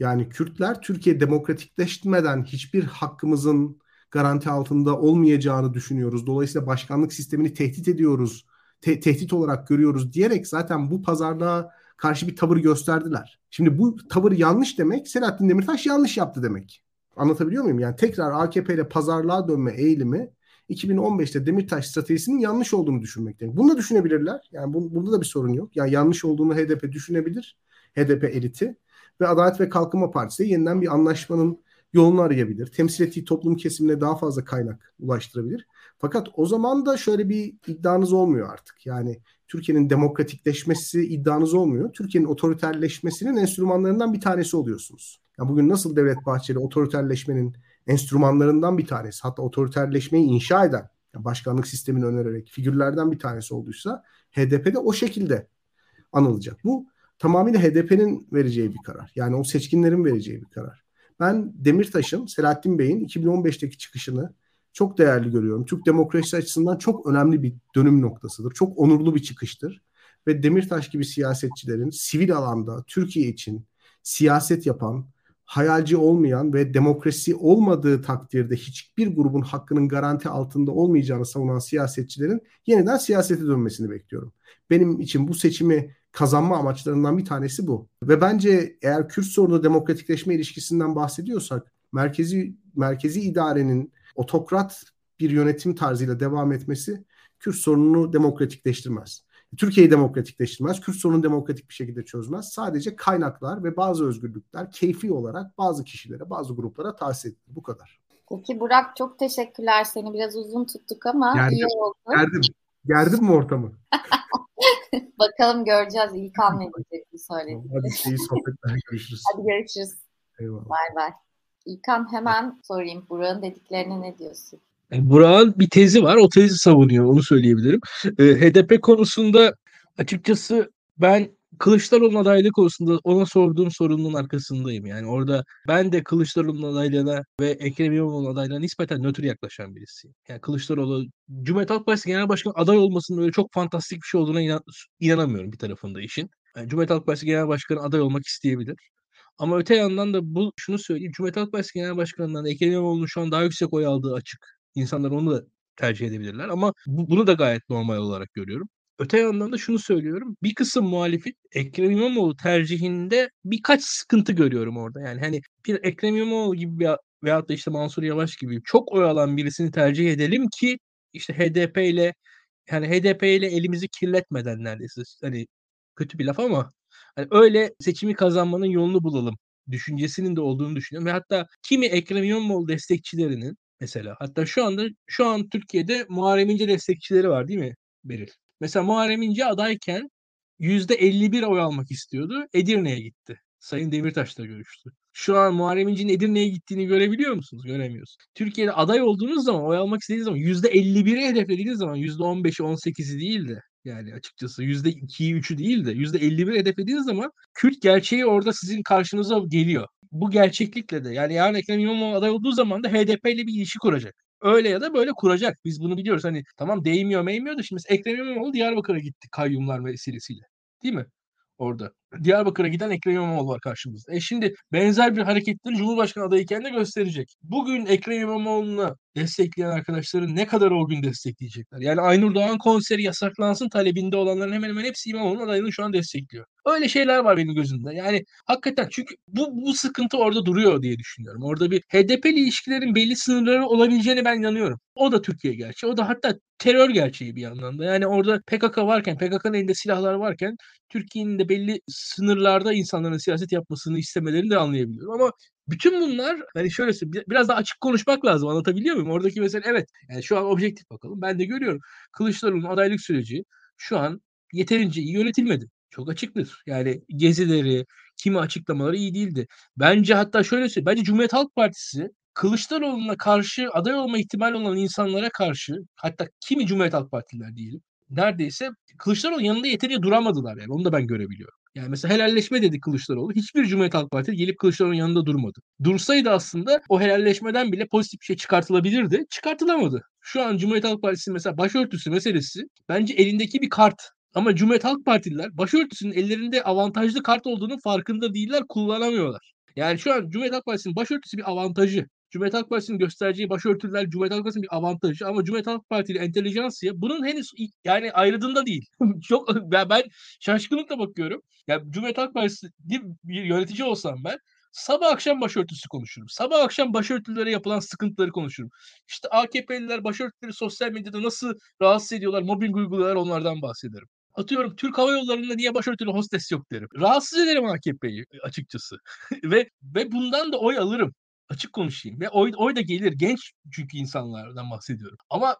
Yani Kürtler Türkiye demokratikleşmeden hiçbir hakkımızın garanti altında olmayacağını düşünüyoruz. Dolayısıyla başkanlık sistemini tehdit ediyoruz, te- tehdit olarak görüyoruz diyerek zaten bu pazarlığa karşı bir tavır gösterdiler. Şimdi bu tavır yanlış demek Selahattin Demirtaş yanlış yaptı demek. Anlatabiliyor muyum? Yani tekrar AKP ile pazarlığa dönme eğilimi 2015'te Demirtaş stratejisinin yanlış olduğunu düşünmekteyim. Bunu da düşünebilirler. Yani bu, burada da bir sorun yok. Yani yanlış olduğunu HDP düşünebilir. HDP eliti ve Adalet ve Kalkınma Partisi de yeniden bir anlaşmanın yolunu arayabilir. Temsil ettiği toplum kesimine daha fazla kaynak ulaştırabilir. Fakat o zaman da şöyle bir iddianız olmuyor artık. Yani Türkiye'nin demokratikleşmesi iddianız olmuyor. Türkiye'nin otoriterleşmesinin enstrümanlarından bir tanesi oluyorsunuz. Ya bugün nasıl Devlet Bahçeli otoriterleşmenin enstrümanlarından bir tanesi, hatta otoriterleşmeyi inşa eden, yani başkanlık sistemini önererek figürlerden bir tanesi olduysa HDP de o şekilde anılacak. Bu tamamıyla HDP'nin vereceği bir karar. Yani o seçkinlerin vereceği bir karar. Ben Demirtaş'ın, Selahattin Bey'in 2015'teki çıkışını çok değerli görüyorum. Türk demokrasisi açısından çok önemli bir dönüm noktasıdır. Çok onurlu bir çıkıştır. Ve Demirtaş gibi siyasetçilerin sivil alanda Türkiye için siyaset yapan, hayalci olmayan ve demokrasi olmadığı takdirde hiçbir grubun hakkının garanti altında olmayacağını savunan siyasetçilerin yeniden siyasete dönmesini bekliyorum. Benim için bu seçimi kazanma amaçlarından bir tanesi bu. Ve bence eğer Kürt sorunu demokratikleşme ilişkisinden bahsediyorsak merkezi merkezi idarenin otokrat bir yönetim tarzıyla devam etmesi Kürt sorununu demokratikleştirmez. Türkiye'yi demokratikleştirmez, Kürt sorununu demokratik bir şekilde çözmez. Sadece kaynaklar ve bazı özgürlükler keyfi olarak bazı kişilere, bazı gruplara tahsis edilir. Bu kadar. Peki Burak çok teşekkürler. Seni biraz uzun tuttuk ama gerdim, iyi oldu. Gerdim. Gerdim mi ortamı? Bakalım göreceğiz. İlkan ne diyecek bu söyledi. Hadi iyi sohbetler. Görüşürüz. Hadi görüşürüz. Eyvallah. Bay bay. İlkan hemen sorayım. Burak'ın dediklerine ne diyorsun? E, Burak'ın bir tezi var. O tezi savunuyor. Onu söyleyebilirim. E, HDP konusunda açıkçası ben Kılıçdaroğlu'nun adaylığı konusunda ona sorduğum sorunun arkasındayım. Yani orada ben de Kılıçdaroğlu'nun adaylığına ve Ekrem İmamoğlu'nun adaylığına nispeten nötr yaklaşan birisiyim. Yani Kılıçdaroğlu Cumhuriyet Halk Partisi Genel Başkanı aday olmasının öyle çok fantastik bir şey olduğuna inan inanamıyorum bir tarafında işin. Yani Cumhuriyet Halk Partisi Genel Başkanı aday olmak isteyebilir. Ama öte yandan da bu şunu söyleyeyim. Cumhuriyet Halk Partisi Genel Başkanı'ndan Ekrem İmamoğlu'nun şu an daha yüksek oy aldığı açık. İnsanlar onu da tercih edebilirler ama bu, bunu da gayet normal olarak görüyorum. Öte yandan da şunu söylüyorum. Bir kısım muhalefet Ekrem İmamoğlu tercihinde birkaç sıkıntı görüyorum orada. Yani hani bir Ekrem İmamoğlu gibi bir veyahut da işte Mansur Yavaş gibi çok oy alan birisini tercih edelim ki işte HDP ile yani HDP ile elimizi kirletmeden neredeyse hani kötü bir laf ama hani öyle seçimi kazanmanın yolunu bulalım düşüncesinin de olduğunu düşünüyorum ve hatta kimi Ekrem İmamoğlu destekçilerinin mesela hatta şu anda şu an Türkiye'de Muharrem İnce destekçileri var değil mi Beril? Mesela Muharrem İnce adayken %51 oy almak istiyordu. Edirne'ye gitti. Sayın Demirtaş'la görüştü. Şu an Muharrem İnce'nin Edirne'ye gittiğini görebiliyor musunuz? Göremiyorsunuz. Türkiye'de aday olduğunuz zaman, oy almak istediğiniz zaman %51'i hedeflediğiniz zaman %15'i 18'i değil de yani açıkçası %2'yi 3'ü değil de %51 hedeflediğiniz zaman Kürt gerçeği orada sizin karşınıza geliyor. Bu gerçeklikle de yani yarın Ekrem İmamoğlu aday olduğu zaman da HDP ile bir ilişki kuracak. Öyle ya da böyle kuracak. Biz bunu biliyoruz. Hani tamam değmiyor meymiyor da şimdi Ekrem İmamoğlu Diyarbakır'a gitti kayyumlar vesilesiyle. Değil mi? Orada. Diyarbakır'a giden Ekrem İmamoğlu var karşımızda. E şimdi benzer bir hareketleri Cumhurbaşkanı adayıken de gösterecek. Bugün Ekrem İmamoğlu'na destekleyen arkadaşların ne kadar o gün destekleyecekler? Yani Aynur Doğan konseri yasaklansın talebinde olanların hemen hemen hepsi İmamoğlu'nun adayını şu an destekliyor. Öyle şeyler var benim gözümde. Yani hakikaten çünkü bu, bu sıkıntı orada duruyor diye düşünüyorum. Orada bir HDP'li ilişkilerin belli sınırları olabileceğini ben inanıyorum. O da Türkiye gerçeği. O da hatta terör gerçeği bir yandan da. Yani orada PKK varken, PKK'nın elinde silahlar varken Türkiye'nin de belli sınırlarda insanların siyaset yapmasını istemelerini de anlayabiliyorum. Ama Bütün bunlar hani şöyle biraz daha açık konuşmak lazım anlatabiliyor muyum? Oradaki mesela evet yani şu an objektif bakalım ben de görüyorum. Kılıçdaroğlu'nun adaylık süreci şu an yeterince iyi yönetilmedi. Çok açıktır. Yani gezileri, kimi açıklamaları iyi değildi. Bence hatta şöyle söyleyeyim. Bence Cumhuriyet Halk Partisi Kılıçdaroğlu'na karşı aday olma ihtimali olan insanlara karşı hatta kimi Cumhuriyet Halk Partililer diyelim neredeyse Kılıçdaroğlu yanında yeterince duramadılar yani. Onu da ben görebiliyorum. Yani mesela helalleşme dedi Kılıçdaroğlu. Hiçbir Cumhuriyet Halk Partisi gelip Kılıçdaroğlu'nun yanında durmadı. Dursaydı aslında o helalleşmeden bile pozitif bir şey çıkartılabilirdi. Çıkartılamadı. Şu an Cumhuriyet Halk Partisi mesela başörtüsü meselesi bence elindeki bir kart. Ama Cumhuriyet Halk Partililer başörtüsünün ellerinde avantajlı kart olduğunu farkında değiller, kullanamıyorlar. Yani şu an Cumhuriyet Halk Partisi'nin başörtüsü bir avantajı. Cumhuriyet Halk Partisi'nin göstereceği başörtüler Cumhuriyet Halk Partisi'nin bir avantajı ama Cumhuriyet Halk Partisi ile entelijansiya bunun henüz yani ayrıldığında değil. Çok ben, ben şaşkınlıkla bakıyorum. Ya Cumhuriyet Halk Partisi bir yönetici olsam ben sabah akşam başörtüsü konuşurum. Sabah akşam başörtülere yapılan sıkıntıları konuşurum. İşte AKP'liler başörtüleri sosyal medyada nasıl rahatsız ediyorlar, mobbing uyguluyorlar onlardan bahsederim. Atıyorum Türk Hava Yolları'nda niye başörtülü hostes yok derim. Rahatsız ederim AKP'yi açıkçası. ve ve bundan da oy alırım. Açık konuşayım. Ve oy, oy da gelir. Genç çünkü insanlardan bahsediyorum. Ama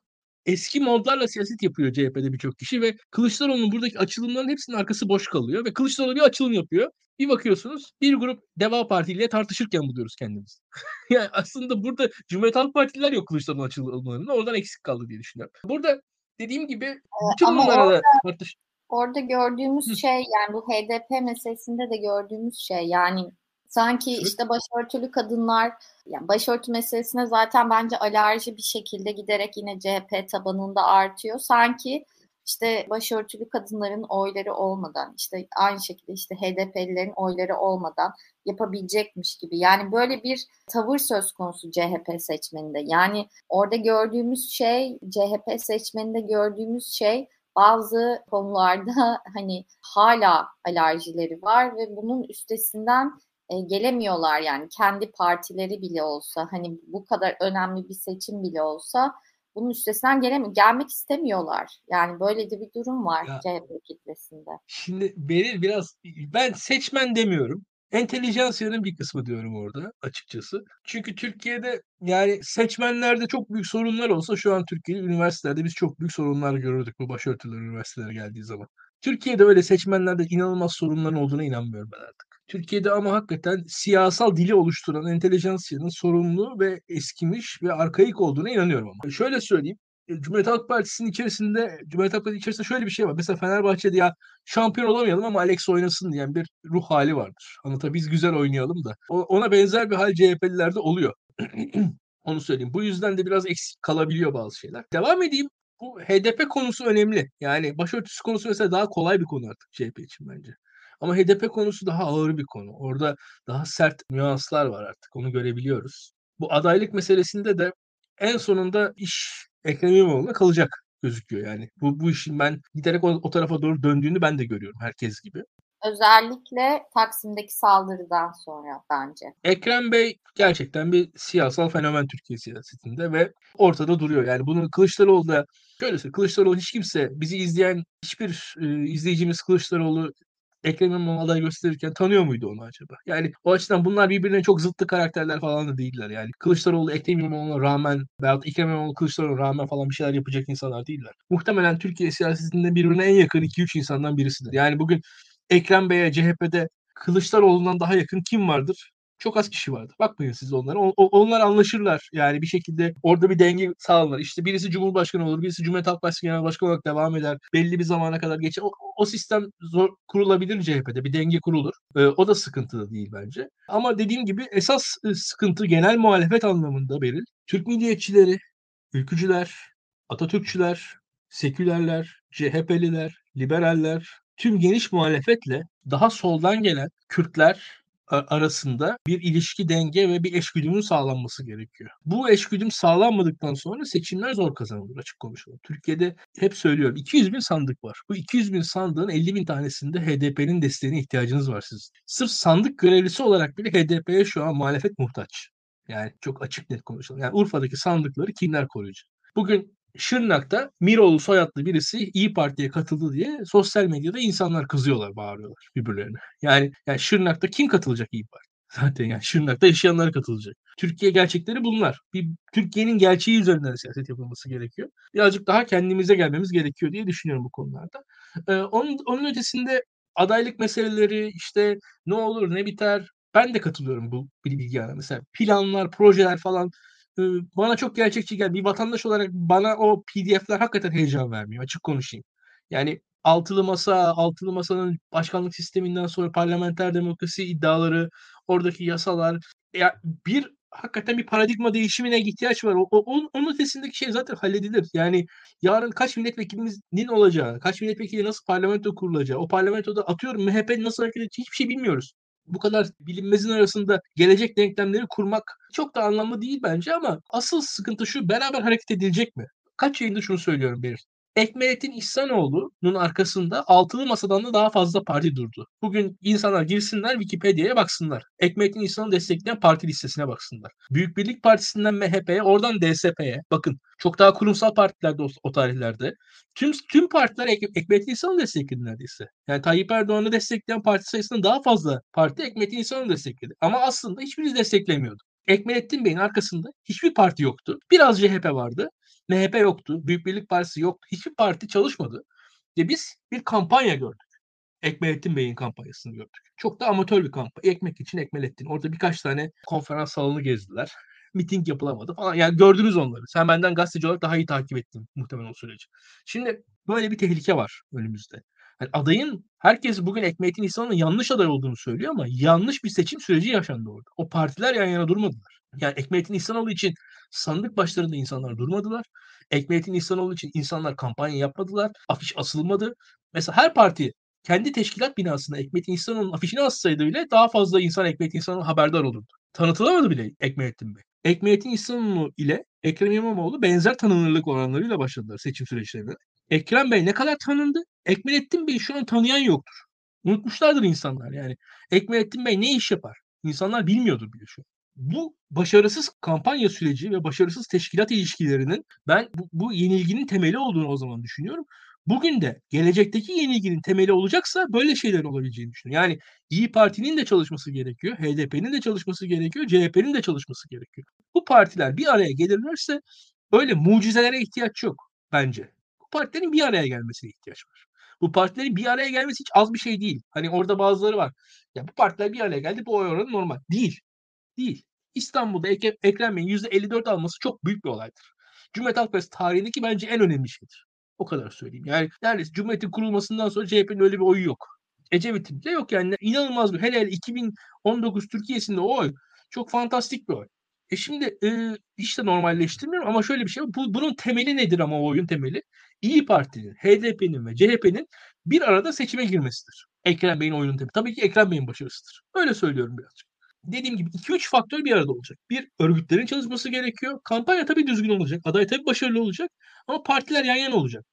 eski modlarla siyaset yapıyor CHP'de birçok kişi ve Kılıçdaroğlu'nun buradaki açılımların hepsinin arkası boş kalıyor ve Kılıçdaroğlu bir açılım yapıyor. Bir bakıyorsunuz bir grup Deva Parti ile tartışırken buluyoruz kendimizi. yani aslında burada Cumhuriyet Halk Partiler yok Kılıçdaroğlu'nun açılımlarında. Oradan eksik kaldı diye düşünüyorum. Burada dediğim gibi bütün Ama bunlara orada, da tartış Orada gördüğümüz şey yani bu HDP meselesinde de gördüğümüz şey yani Sanki işte başörtülü kadınlar, yani başörtü meselesine zaten bence alerji bir şekilde giderek yine CHP tabanında artıyor. Sanki işte başörtülü kadınların oyları olmadan, işte aynı şekilde işte HDP'lilerin oyları olmadan yapabilecekmiş gibi. Yani böyle bir tavır söz konusu CHP seçmeninde. Yani orada gördüğümüz şey, CHP seçmeninde gördüğümüz şey bazı konularda hani hala alerjileri var ve bunun üstesinden e, gelemiyorlar yani kendi partileri bile olsa hani bu kadar önemli bir seçim bile olsa bunun üstesinden gelemiyor. Gelmek istemiyorlar. Yani böyle de bir durum var ya, CHP kitlesinde. Şimdi Beril biraz ben seçmen demiyorum. Entelijansiyanın bir kısmı diyorum orada açıkçası. Çünkü Türkiye'de yani seçmenlerde çok büyük sorunlar olsa şu an Türkiye'de üniversitelerde biz çok büyük sorunlar görürdük bu başörtüler üniversitelere geldiği zaman. Türkiye'de öyle seçmenlerde inanılmaz sorunların olduğuna inanmıyorum ben artık. Türkiye'de ama hakikaten siyasal dili oluşturan entelijansiyanın sorunlu ve eskimiş ve arkaik olduğuna inanıyorum ama. Şöyle söyleyeyim. E, Cumhuriyet Halk Partisi'nin içerisinde Cumhuriyet Halk Partisi içerisinde şöyle bir şey var. Mesela Fenerbahçe'de ya şampiyon olamayalım ama Alex oynasın diyen bir ruh hali vardır. Anlata biz güzel oynayalım da. Ona benzer bir hal CHP'lilerde oluyor. Onu söyleyeyim. Bu yüzden de biraz eksik kalabiliyor bazı şeyler. Devam edeyim. Bu HDP konusu önemli. Yani başörtüsü konusu mesela daha kolay bir konu artık CHP için bence. Ama HDP konusu daha ağır bir konu. Orada daha sert nüanslar var artık. Onu görebiliyoruz. Bu adaylık meselesinde de en sonunda iş Ekrem İmamoğlu'na kalacak gözüküyor yani. Bu, bu işin ben giderek o, o tarafa doğru döndüğünü ben de görüyorum herkes gibi. Özellikle Taksim'deki saldırıdan sonra bence. Ekrem Bey gerçekten bir siyasal fenomen Türkiye siyasetinde ve ortada duruyor. Yani bunu Kılıçdaroğlu da şöyle söyleyeyim. Kılıçdaroğlu hiç kimse bizi izleyen hiçbir e, izleyicimiz Kılıçdaroğlu Ekrem İmamoğlu gösterirken tanıyor muydu onu acaba? Yani o açıdan bunlar birbirine çok zıttı karakterler falan da değiller yani. Kılıçdaroğlu Ekrem İmamoğlu'na rağmen veyahut Ekrem İmamoğlu Kılıçdaroğlu'na rağmen falan bir şeyler yapacak insanlar değiller. Muhtemelen Türkiye siyasetinde birbirine en yakın 2-3 insandan birisidir. Yani bugün Ekrem Bey'e CHP'de Kılıçdaroğlu'ndan daha yakın kim vardır? Çok az kişi vardı. Bakmayın siz onlara. O, onlar anlaşırlar. Yani bir şekilde orada bir denge sağlanır. İşte birisi Cumhurbaşkanı olur, birisi Cumhuriyet Halk Partisi Genel Başkanı olarak devam eder. Belli bir zamana kadar geçer. O, o sistem zor kurulabilir CHP'de. Bir denge kurulur. Ee, o da sıkıntılı değil bence. Ama dediğim gibi esas e, sıkıntı genel muhalefet anlamında Beril. Türk milliyetçileri, ülkücüler, Atatürkçüler, sekülerler, CHP'liler, liberaller, tüm geniş muhalefetle daha soldan gelen Kürtler, arasında bir ilişki denge ve bir eşgüdümün sağlanması gerekiyor. Bu eşgüdüm sağlanmadıktan sonra seçimler zor kazanılır açık konuşalım. Türkiye'de hep söylüyorum 200 bin sandık var. Bu 200 bin sandığın 50 bin tanesinde HDP'nin desteğine ihtiyacınız var sizin. Sırf sandık görevlisi olarak bile HDP'ye şu an muhalefet muhtaç. Yani çok açık net konuşalım. Yani Urfa'daki sandıkları kimler koruyacak? Bugün Şırnak'ta Miroğlu soyadlı birisi İyi Parti'ye katıldı diye sosyal medyada insanlar kızıyorlar, bağırıyorlar birbirlerine. Yani, yani Şırnak'ta kim katılacak İyi Parti? Zaten yani Şırnak'ta yaşayanlar katılacak. Türkiye gerçekleri bunlar. Bir Türkiye'nin gerçeği üzerinden siyaset yapılması gerekiyor. Birazcık daha kendimize gelmemiz gerekiyor diye düşünüyorum bu konularda. Ee, onun, onun ötesinde adaylık meseleleri işte ne olur ne biter ben de katılıyorum bu bilgiye. Mesela planlar, projeler falan bana çok gerçekçi gel. Bir vatandaş olarak bana o PDF'ler hakikaten heyecan vermiyor. Açık konuşayım. Yani altılı masa, altılı masanın başkanlık sisteminden sonra parlamenter demokrasi iddiaları, oradaki yasalar ya bir hakikaten bir paradigma değişimine ihtiyaç var. O, o onun ötesindeki şey zaten halledilir. Yani yarın kaç milletvekilimizin olacağı, kaç milletvekili nasıl parlamento kurulacağı, o parlamentoda atıyorum MHP nasıl hareket edeceği hiçbir şey bilmiyoruz bu kadar bilinmezin arasında gelecek denklemleri kurmak çok da anlamlı değil bence ama asıl sıkıntı şu beraber hareket edilecek mi? Kaç yayında şunu söylüyorum Belir. Ekmelettin İhsanoğlu'nun arkasında altılı masadan da daha fazla parti durdu. Bugün insanlar girsinler Wikipedia'ya baksınlar. Ekmelettin İhsanoğlu destekleyen parti listesine baksınlar. Büyük Birlik Partisi'nden MHP'ye, oradan DSP'ye. Bakın çok daha kurumsal partilerde o, tarihlerde. Tüm tüm partiler Ek Ekmelettin İhsanoğlu destekledi neredeyse. Yani Tayyip Erdoğan'ı destekleyen parti sayısından daha fazla parti Ekmelettin İhsanoğlu destekledi. Ama aslında hiçbiri desteklemiyordu. Ekmelettin Bey'in arkasında hiçbir parti yoktu. Biraz CHP vardı. MHP yoktu. Büyük Birlik Partisi yoktu. Hiçbir parti çalışmadı. Ve biz bir kampanya gördük. Ekmelettin Bey'in kampanyasını gördük. Çok da amatör bir kampanya. Ekmek için Ekmelettin. Orada birkaç tane konferans salonu gezdiler. Miting yapılamadı falan. Yani gördünüz onları. Sen benden gazeteci olarak daha iyi takip ettin muhtemelen o süreci. Şimdi böyle bir tehlike var önümüzde. Yani adayın herkes bugün Ekmelettin İhsan'ın yanlış aday olduğunu söylüyor ama yanlış bir seçim süreci yaşandı orada. O partiler yan yana durmadılar. Yani Ekmelettin İhsanoğlu için sandık başlarında insanlar durmadılar. Ekmelettin İhsanoğlu için insanlar kampanya yapmadılar. Afiş asılmadı. Mesela her parti kendi teşkilat binasında Ekmelettin İhsanoğlu'nun afişini assaydı bile daha fazla insan Ekmelettin İhsanoğlu haberdar olurdu. Tanıtılamadı bile Ekmelettin Bey. Ekmelettin İhsanoğlu ile Ekrem İmamoğlu benzer tanınırlık oranlarıyla başladılar seçim süreçlerine. Ekrem Bey ne kadar tanındı? Ekmelettin Bey şu an tanıyan yoktur. Unutmuşlardır insanlar yani. Ekmelettin Bey ne iş yapar? İnsanlar bilmiyordur bile şu bu başarısız kampanya süreci ve başarısız teşkilat ilişkilerinin ben bu, bu yenilginin temeli olduğunu o zaman düşünüyorum. Bugün de gelecekteki yenilginin temeli olacaksa böyle şeyler olabileceğini düşünüyorum. Yani İyi Parti'nin de çalışması gerekiyor, HDP'nin de çalışması gerekiyor, CHP'nin de çalışması gerekiyor. Bu partiler bir araya gelirlerse öyle mucizelere ihtiyaç yok bence. Partilerin bir araya gelmesine ihtiyaç var. Bu partilerin bir araya gelmesi hiç az bir şey değil. Hani orada bazıları var. Ya bu partiler bir araya geldi bu oy oranı normal. Değil. Değil. İstanbul'da Ekrem, Ekrem Bey'in %54 alması çok büyük bir olaydır. Cumhuriyet Halk Partisi tarihindeki bence en önemli şeydir. O kadar söyleyeyim. Yani neredeyse Cumhuriyet'in kurulmasından sonra CHP'nin öyle bir oyu yok. Ecevit'in de yok yani. inanılmaz bir. Hele hele 2019 Türkiye'sinde o oy çok fantastik bir oy. E şimdi e, hiç normalleştirmiyorum ama şöyle bir şey. Bu, bunun temeli nedir ama o oyun temeli? İyi Parti'nin, HDP'nin ve CHP'nin bir arada seçime girmesidir. Ekrem Bey'in oyunun temeli. Tabii ki Ekrem Bey'in başarısıdır. Öyle söylüyorum birazcık dediğim gibi 2-3 faktör bir arada olacak. Bir, örgütlerin çalışması gerekiyor. Kampanya tabii düzgün olacak. Aday tabii başarılı olacak. Ama partiler yan yana olacak.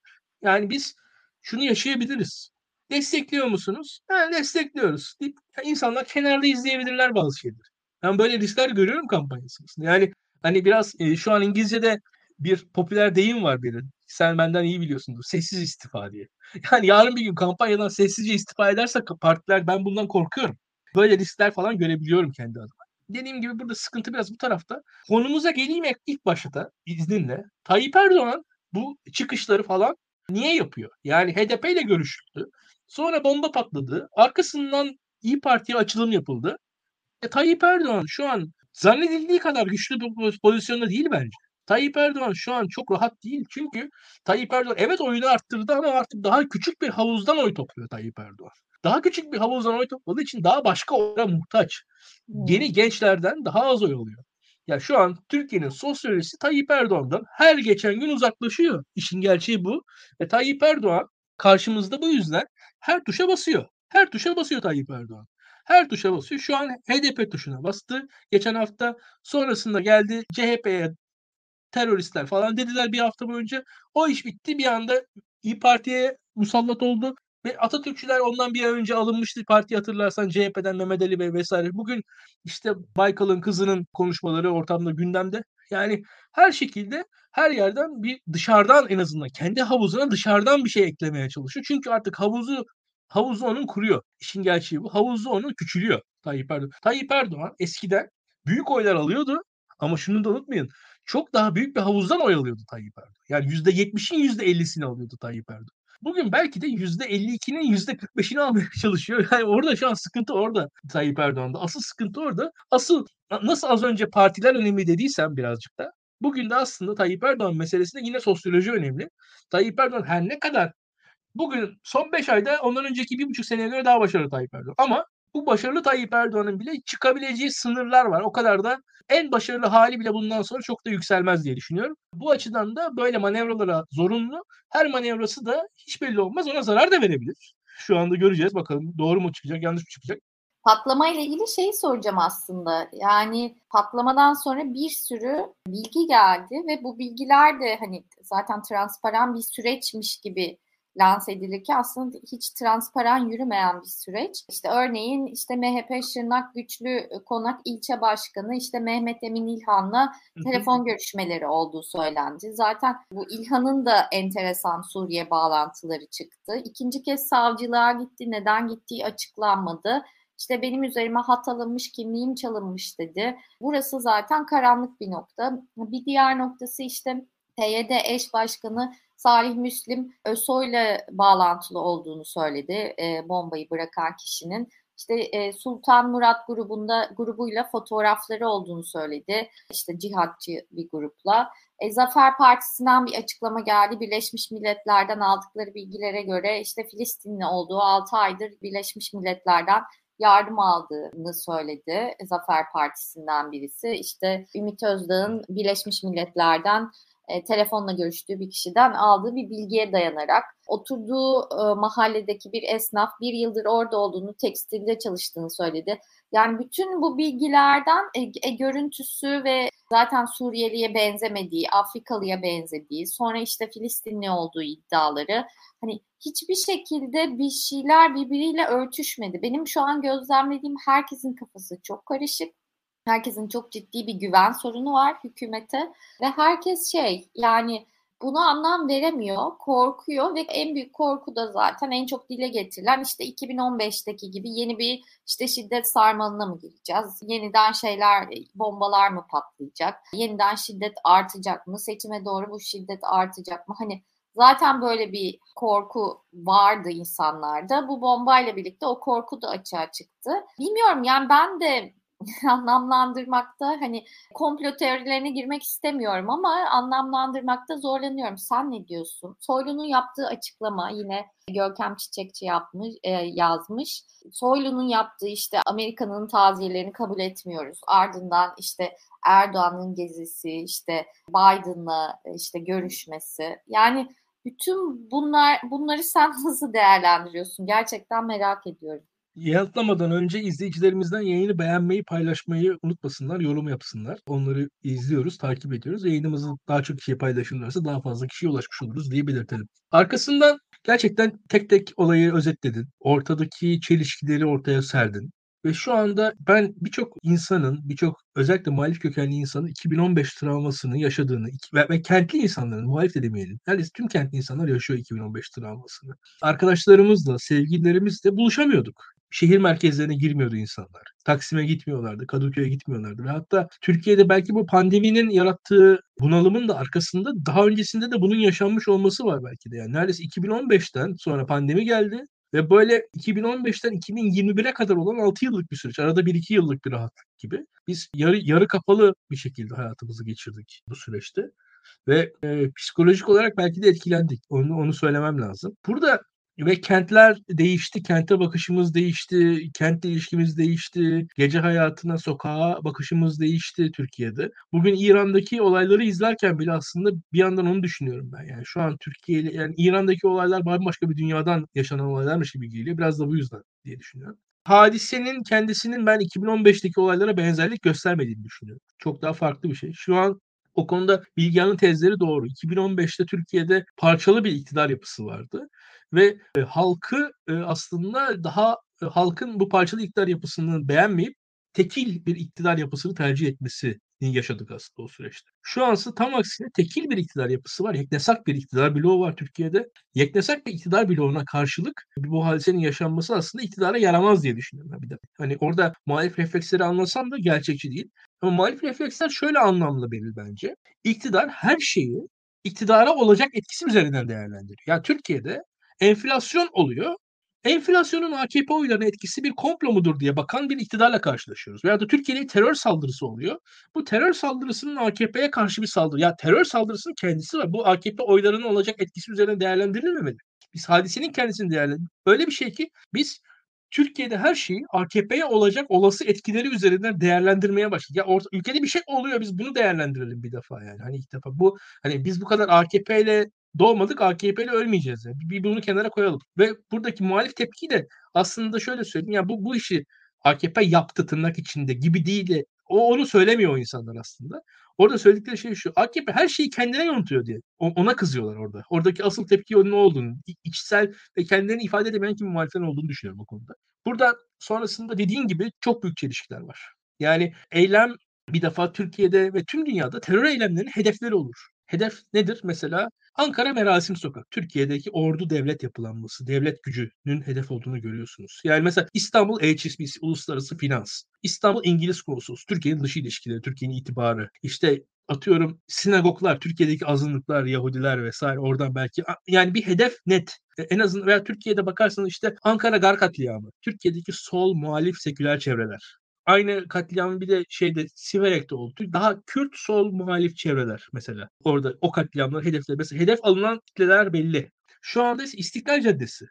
Yani biz şunu yaşayabiliriz. Destekliyor musunuz? Ha, destekliyoruz. Deyip, insanlar kenarda izleyebilirler bazı şeyleri. Ben böyle riskler görüyorum kampanya sırasında. Yani hani biraz e, şu an İngilizce'de bir popüler deyim var biri. Sen benden iyi biliyorsundur. Sessiz istifa diye. Yani yarın bir gün kampanyadan sessizce istifa ederse partiler ben bundan korkuyorum. Böyle riskler falan görebiliyorum kendi adıma. Dediğim gibi burada sıkıntı biraz bu tarafta. Konumuza geleyim ilk başta izninle. Tayyip Erdoğan bu çıkışları falan niye yapıyor? Yani HDP ile görüşüldü. Sonra bomba patladı. Arkasından İyi Parti'ye açılım yapıldı. E, Tayyip Erdoğan şu an zannedildiği kadar güçlü bir pozisyonda değil bence. Tayyip Erdoğan şu an çok rahat değil. Çünkü Tayyip Erdoğan evet oyunu arttırdı ama artık daha küçük bir havuzdan oy topluyor Tayyip Erdoğan daha küçük bir havuzdan oy topladığı için daha başka oylara muhtaç. Yeni gençlerden daha az oy alıyor. Ya şu an Türkiye'nin sosyolojisi Tayyip Erdoğan'dan her geçen gün uzaklaşıyor. İşin gerçeği bu. Ve Tayyip Erdoğan karşımızda bu yüzden her tuşa basıyor. Her tuşa basıyor Tayyip Erdoğan. Her tuşa basıyor. Şu an HDP tuşuna bastı. Geçen hafta sonrasında geldi CHP'ye teröristler falan dediler bir hafta boyunca. O iş bitti. Bir anda İyi Parti'ye musallat oldu. Ve Atatürkçüler ondan bir önce alınmıştı parti hatırlarsan CHP'den Mehmet Ali Bey vesaire. Bugün işte Baykal'ın kızının konuşmaları ortamda gündemde. Yani her şekilde her yerden bir dışarıdan en azından kendi havuzuna dışarıdan bir şey eklemeye çalışıyor. Çünkü artık havuzu havuzu onun kuruyor. İşin gerçeği bu. Havuzu onun küçülüyor Tayyip Erdoğan. Tayyip Erdoğan eskiden büyük oylar alıyordu ama şunu da unutmayın. Çok daha büyük bir havuzdan oy alıyordu Tayyip Erdoğan. Yani %70'in %50'sini alıyordu Tayyip Erdoğan. Bugün belki de %52'nin %45'ini almaya çalışıyor. Yani orada şu an sıkıntı orada Tayyip Erdoğan'da. Asıl sıkıntı orada. Asıl nasıl az önce partiler önemli dediysem birazcık da bugün de aslında Tayyip Erdoğan meselesinde yine sosyoloji önemli. Tayyip Erdoğan her ne kadar bugün son 5 ayda ondan önceki bir buçuk seneye göre daha başarılı Tayyip Erdoğan. Ama bu başarılı Tayyip Erdoğan'ın bile çıkabileceği sınırlar var. O kadar da en başarılı hali bile bundan sonra çok da yükselmez diye düşünüyorum. Bu açıdan da böyle manevralara zorunlu. Her manevrası da hiç belli olmaz. Ona zarar da verebilir. Şu anda göreceğiz bakalım doğru mu çıkacak, yanlış mı çıkacak. Patlama ile ilgili şeyi soracağım aslında. Yani patlamadan sonra bir sürü bilgi geldi ve bu bilgiler de hani zaten transparan bir süreçmiş gibi lanse edilirken aslında hiç transparan yürümeyen bir süreç. İşte örneğin işte MHP Şırnak Güçlü Konak ilçe başkanı işte Mehmet Emin İlhan'la telefon görüşmeleri olduğu söylendi. Zaten bu İlhan'ın da enteresan Suriye bağlantıları çıktı. İkinci kez savcılığa gitti. Neden gittiği açıklanmadı. İşte benim üzerime hat alınmış, kimliğim çalınmış dedi. Burası zaten karanlık bir nokta. Bir diğer noktası işte PYD eş başkanı Salih Müslim ÖSO'yla bağlantılı olduğunu söyledi e, bombayı bırakan kişinin. İşte e, Sultan Murat grubunda grubuyla fotoğrafları olduğunu söyledi. İşte cihatçı bir grupla. E, Zafer Partisi'nden bir açıklama geldi. Birleşmiş Milletler'den aldıkları bilgilere göre işte Filistinli olduğu 6 aydır Birleşmiş Milletler'den yardım aldığını söyledi. Zafer Partisi'nden birisi. İşte Ümit Özdağ'ın Birleşmiş Milletler'den e, telefonla görüştüğü bir kişiden aldığı bir bilgiye dayanarak oturduğu e, mahalledeki bir esnaf bir yıldır orada olduğunu, tekstilde çalıştığını söyledi. Yani bütün bu bilgilerden e, e, görüntüsü ve zaten Suriyeliye benzemediği, Afrikalıya benzediği, sonra işte Filistinli olduğu iddiaları hani hiçbir şekilde bir şeyler birbiriyle örtüşmedi. Benim şu an gözlemlediğim herkesin kafası çok karışık Herkesin çok ciddi bir güven sorunu var hükümete ve herkes şey yani buna anlam veremiyor, korkuyor ve en büyük korku da zaten en çok dile getirilen işte 2015'teki gibi yeni bir işte şiddet sarmalına mı gireceğiz? Yeniden şeyler, bombalar mı patlayacak? Yeniden şiddet artacak mı? Seçime doğru bu şiddet artacak mı? Hani zaten böyle bir korku vardı insanlarda. Bu bombayla birlikte o korku da açığa çıktı. Bilmiyorum yani ben de anlamlandırmakta hani komplo teorilerine girmek istemiyorum ama anlamlandırmakta zorlanıyorum. Sen ne diyorsun? Soylu'nun yaptığı açıklama yine Görkem Çiçekçi yapmış, e, yazmış. Soylu'nun yaptığı işte Amerika'nın taziyelerini kabul etmiyoruz. Ardından işte Erdoğan'ın gezisi, işte Biden'la işte görüşmesi. Yani bütün bunlar bunları sen nasıl değerlendiriyorsun? Gerçekten merak ediyorum yanıtlamadan önce izleyicilerimizden yayını beğenmeyi, paylaşmayı unutmasınlar, yorum yapsınlar. Onları izliyoruz, takip ediyoruz. Yayınımızı daha çok kişiye paylaşırlarsa daha fazla kişiye ulaşmış oluruz diye belirtelim. Arkasından gerçekten tek tek olayı özetledin. Ortadaki çelişkileri ortaya serdin. Ve şu anda ben birçok insanın, birçok özellikle muhalif kökenli insanın 2015 travmasını yaşadığını ve, ve kentli insanların, muhalif de demeyelim, neredeyse tüm kentli insanlar yaşıyor 2015 travmasını. Arkadaşlarımızla, sevgililerimizle buluşamıyorduk şehir merkezlerine girmiyordu insanlar. Taksim'e gitmiyorlardı, Kadıköy'e gitmiyorlardı. Ve hatta Türkiye'de belki bu pandeminin yarattığı bunalımın da arkasında daha öncesinde de bunun yaşanmış olması var belki de. Yani neredeyse 2015'ten sonra pandemi geldi ve böyle 2015'ten 2021'e kadar olan 6 yıllık bir süreç. Arada 1-2 yıllık bir rahatlık gibi. Biz yarı, yarı kapalı bir şekilde hayatımızı geçirdik bu süreçte. Ve e, psikolojik olarak belki de etkilendik. Onu, onu söylemem lazım. Burada ve kentler değişti, kente bakışımız değişti, kent ilişkimiz değişti, gece hayatına, sokağa bakışımız değişti Türkiye'de. Bugün İran'daki olayları izlerken bile aslında bir yandan onu düşünüyorum ben. Yani şu an Türkiye ile yani İran'daki olaylar bambaşka bir dünyadan yaşanan olaylarmış gibi geliyor. Biraz da bu yüzden diye düşünüyorum. Hadisenin kendisinin ben 2015'teki olaylara benzerlik göstermediğini düşünüyorum. Çok daha farklı bir şey. Şu an o konuda Bilgehan'ın tezleri doğru. 2015'te Türkiye'de parçalı bir iktidar yapısı vardı ve e, halkı e, aslında daha e, halkın bu parçalı iktidar yapısını beğenmeyip tekil bir iktidar yapısını tercih etmesi yaşadık aslında o süreçte. Şu ansı tam aksine tekil bir iktidar yapısı var. Yeknesak bir iktidar bloğu var Türkiye'de. Yeknesak bir iktidar bloğuna karşılık bu hadisenin yaşanması aslında iktidara yaramaz diye düşünüyorum bir de. Hani orada muhalif refleksleri anlasam da gerçekçi değil. Ama muhalif refleksler şöyle anlamlı benim bence. İktidar her şeyi iktidara olacak etkisi üzerinden değerlendiriyor. Yani Türkiye'de enflasyon oluyor enflasyonun AKP oylarına etkisi bir komplo mudur diye bakan bir iktidarla karşılaşıyoruz. Veya da Türkiye'de terör saldırısı oluyor. Bu terör saldırısının AKP'ye karşı bir saldırı. Ya terör saldırısının kendisi var. Bu AKP oylarının olacak etkisi üzerine değerlendirilmemeli. Biz hadisenin kendisini değerlendir. Öyle bir şey ki biz Türkiye'de her şeyi AKP'ye olacak olası etkileri üzerinden değerlendirmeye başladık. Ya orta, ülkede bir şey oluyor biz bunu değerlendirelim bir defa yani. Hani ilk defa bu hani biz bu kadar AKP ile doğmadık AKP'li ölmeyeceğiz. Yani. Bir bunu kenara koyalım. Ve buradaki muhalif tepki de aslında şöyle söyleyeyim. Ya bu, bu işi AKP yaptı tırnak içinde gibi değil de o onu söylemiyor o insanlar aslında. Orada söyledikleri şey şu. AKP her şeyi kendine yontuyor diye. Ona kızıyorlar orada. Oradaki asıl tepki onun ne olduğunu, içsel ve kendilerini ifade edemeyen kim muhaliflerin olduğunu düşünüyorum o konuda. Burada sonrasında dediğin gibi çok büyük çelişkiler var. Yani eylem bir defa Türkiye'de ve tüm dünyada terör eylemlerinin hedefleri olur. Hedef nedir? Mesela Ankara Merasim Sokak. Türkiye'deki ordu devlet yapılanması, devlet gücünün hedef olduğunu görüyorsunuz. Yani mesela İstanbul HSBC, Uluslararası Finans. İstanbul İngiliz Konsolosu, Türkiye'nin dış ilişkileri, Türkiye'nin itibarı. İşte atıyorum sinagoglar, Türkiye'deki azınlıklar, Yahudiler vesaire oradan belki yani bir hedef net. E, en azından veya Türkiye'de bakarsanız işte Ankara Gar katliamı, Türkiye'deki sol muhalif seküler çevreler. Aynı katliam bir de şeyde Siverek'te oldu. Daha Kürt sol muhalif çevreler mesela. Orada o katliamlar hedefler. Mesela hedef alınan kitleler belli. Şu anda ise İstiklal Caddesi.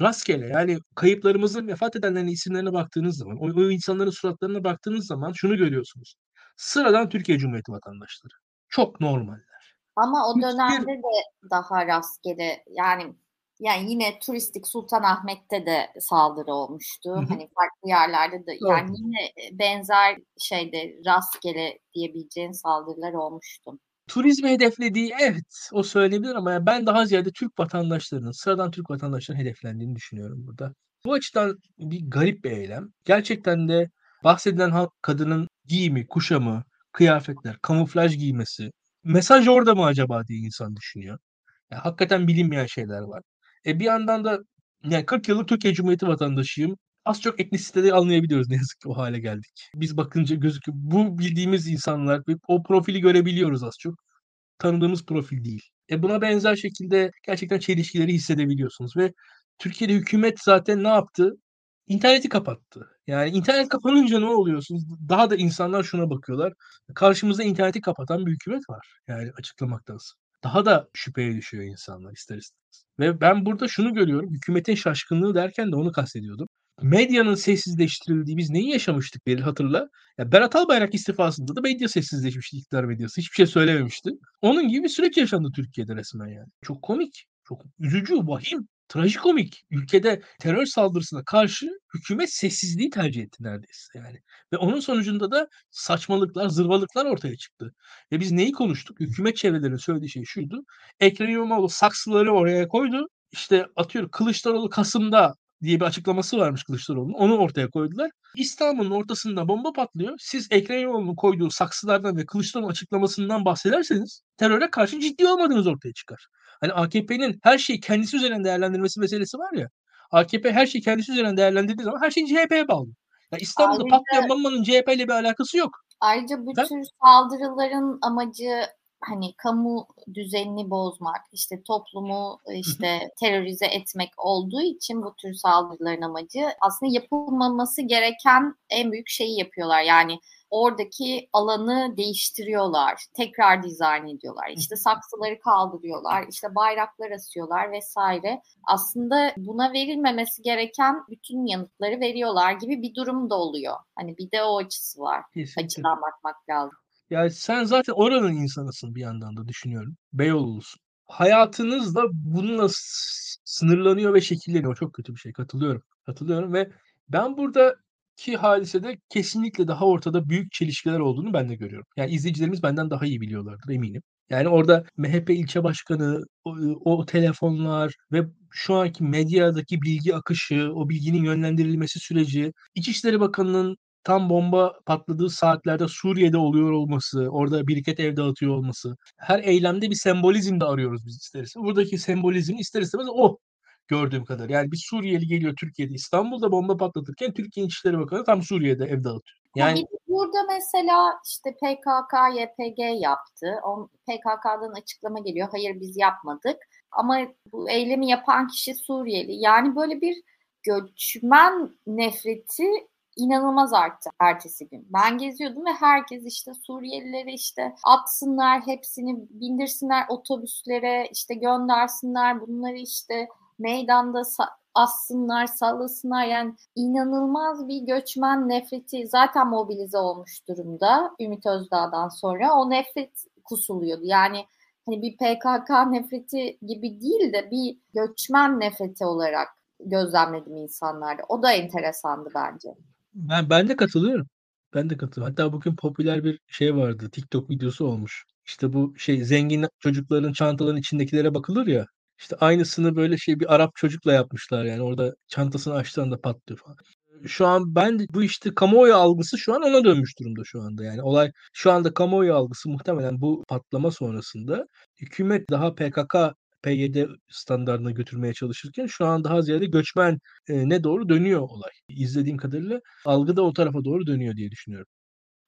Rastgele yani kayıplarımızın vefat edenlerin isimlerine baktığınız zaman, o, o insanların suratlarına baktığınız zaman şunu görüyorsunuz. Sıradan Türkiye Cumhuriyeti vatandaşları. Çok normaller. Ama o dönemde Hiçbir... de daha rastgele yani yani yine turistik Sultanahmet'te de saldırı olmuştu. Hı hı. Hani farklı yerlerde de Doğru. yani yine benzer şeyde rastgele diyebileceğin saldırılar olmuştu. Turizmi hedeflediği evet o söyleyebilir ama ben daha ziyade Türk vatandaşlarının, sıradan Türk vatandaşlarının hedeflendiğini düşünüyorum burada. Bu açıdan bir garip bir eylem. Gerçekten de bahsedilen kadının giyimi, kuşamı, kıyafetler, kamuflaj giymesi, mesaj orada mı acaba diye insan düşünüyor. Yani hakikaten bilinmeyen şeyler var. E bir yandan da yani 40 yıllık Türkiye Cumhuriyeti vatandaşıyım. Az çok etnisiteyi anlayabiliyoruz ne yazık ki o hale geldik. Biz bakınca gözüküyor. Bu bildiğimiz insanlar o profili görebiliyoruz az çok. Tanıdığımız profil değil. E buna benzer şekilde gerçekten çelişkileri hissedebiliyorsunuz ve Türkiye'de hükümet zaten ne yaptı? İnterneti kapattı. Yani internet kapanınca ne oluyorsunuz? Daha da insanlar şuna bakıyorlar. Karşımızda interneti kapatan bir hükümet var. Yani açıklamaktansa. Daha da şüpheye düşüyor insanlar ister istemez. Ve ben burada şunu görüyorum. Hükümetin şaşkınlığı derken de onu kastediyordum. Medyanın sessizleştirildiği biz neyi yaşamıştık Beril hatırla. Ya Berat Albayrak istifasında da medya sessizleşmişti iktidar medyası. Hiçbir şey söylememişti. Onun gibi bir süreç yaşandı Türkiye'de resmen yani. Çok komik. Çok üzücü, vahim trajikomik. Ülkede terör saldırısına karşı hükümet sessizliği tercih etti neredeyse yani. Ve onun sonucunda da saçmalıklar, zırvalıklar ortaya çıktı. Ve biz neyi konuştuk? Hükümet çevrelerinin söylediği şey şuydu. Ekrem İmamoğlu saksıları oraya koydu. İşte atıyor Kılıçdaroğlu Kasım'da diye bir açıklaması varmış Kılıçdaroğlu'nun. Onu ortaya koydular. İstanbul'un ortasında bomba patlıyor. Siz Ekrem İmamoğlu'nun koyduğu saksılardan ve Kılıçdaroğlu açıklamasından bahsederseniz teröre karşı ciddi olmadığınız ortaya çıkar. Hani AKP'nin her şeyi kendisi üzerinden değerlendirmesi meselesi var ya. AKP her şeyi kendisi üzerinden değerlendirdiği zaman her şey CHP'ye bağlı. Yani İstanbul'da ayrıca, patlayan bombanın CHP ile bir alakası yok. Ayrıca bu tür saldırıların amacı hani kamu düzenini bozmak, işte toplumu işte terörize etmek olduğu için bu tür saldırıların amacı aslında yapılmaması gereken en büyük şeyi yapıyorlar. Yani oradaki alanı değiştiriyorlar. Tekrar dizayn ediyorlar. İşte saksıları kaldırıyorlar. işte bayraklar asıyorlar vesaire. Aslında buna verilmemesi gereken bütün yanıtları veriyorlar gibi bir durum da oluyor. Hani bir de o açısı var. Kesinlikle. Açıdan bakmak lazım. Ya sen zaten oranın insanısın bir yandan da düşünüyorum. Beyoğlu'lusun. Hayatınız da bununla sınırlanıyor ve şekilleniyor. Çok kötü bir şey. Katılıyorum. Katılıyorum ve ben burada ki hadisede kesinlikle daha ortada büyük çelişkiler olduğunu ben de görüyorum. Yani izleyicilerimiz benden daha iyi biliyorlardır eminim. Yani orada MHP ilçe başkanı, o, o telefonlar ve şu anki medyadaki bilgi akışı, o bilginin yönlendirilmesi süreci, İçişleri Bakanı'nın tam bomba patladığı saatlerde Suriye'de oluyor olması, orada biriket ev dağıtıyor olması. Her eylemde bir sembolizm de arıyoruz biz ister istemez. Buradaki sembolizm ister istemez o gördüğüm kadar. Yani bir Suriyeli geliyor Türkiye'de İstanbul'da bomba patlatırken Türkiye İçişleri Bakanı tam Suriye'de ev dağıtıyor. Yani burada mesela işte PKK, YPG yaptı. O PKK'dan açıklama geliyor. Hayır biz yapmadık. Ama bu eylemi yapan kişi Suriyeli. Yani böyle bir göçmen nefreti inanılmaz arttı ertesi gün. Ben geziyordum ve herkes işte Suriyelileri işte atsınlar, hepsini bindirsinler otobüslere, işte göndersinler bunları işte meydanda assınlar, sallasınlar. Yani inanılmaz bir göçmen nefreti zaten mobilize olmuş durumda Ümit Özdağ'dan sonra. O nefret kusuluyordu. Yani hani bir PKK nefreti gibi değil de bir göçmen nefreti olarak gözlemledim insanlarda. O da enteresandı bence. Ben, ben de katılıyorum. Ben de katılıyorum. Hatta bugün popüler bir şey vardı. TikTok videosu olmuş. İşte bu şey zengin çocukların çantaların içindekilere bakılır ya. İşte aynısını böyle şey bir Arap çocukla yapmışlar yani orada çantasını açtığında patlıyor falan. Şu an ben bu işte kamuoyu algısı şu an ona dönmüş durumda şu anda. Yani olay şu anda kamuoyu algısı muhtemelen bu patlama sonrasında hükümet daha PKK PYD standartına götürmeye çalışırken şu an daha ziyade göçmen ne doğru dönüyor olay. İzlediğim kadarıyla algı da o tarafa doğru dönüyor diye düşünüyorum.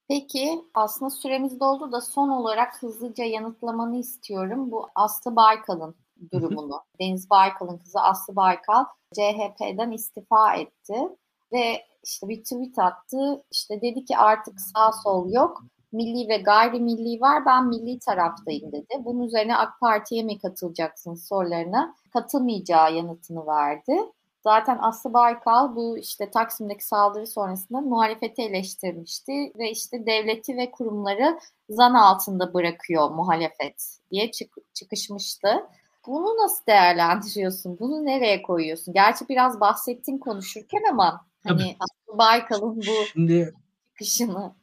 Peki aslında süremiz doldu da son olarak hızlıca yanıtlamanı istiyorum. Bu Aslı Baykal'ın durumunu. Deniz Baykal'ın kızı Aslı Baykal CHP'den istifa etti ve işte bir tweet attı. İşte dedi ki artık sağ sol yok. Milli ve gayrimilli var. Ben milli taraftayım dedi. Bunun üzerine AK Parti'ye mi katılacaksın sorularına katılmayacağı yanıtını verdi. Zaten Aslı Baykal bu işte Taksim'deki saldırı sonrasında muhalefeti eleştirmişti ve işte devleti ve kurumları zan altında bırakıyor muhalefet diye çık çıkışmıştı. Bunu nasıl değerlendiriyorsun? Bunu nereye koyuyorsun? Gerçi biraz bahsettin konuşurken ama hani Aslı Baykal'ın bu Şimdi, çıkışını.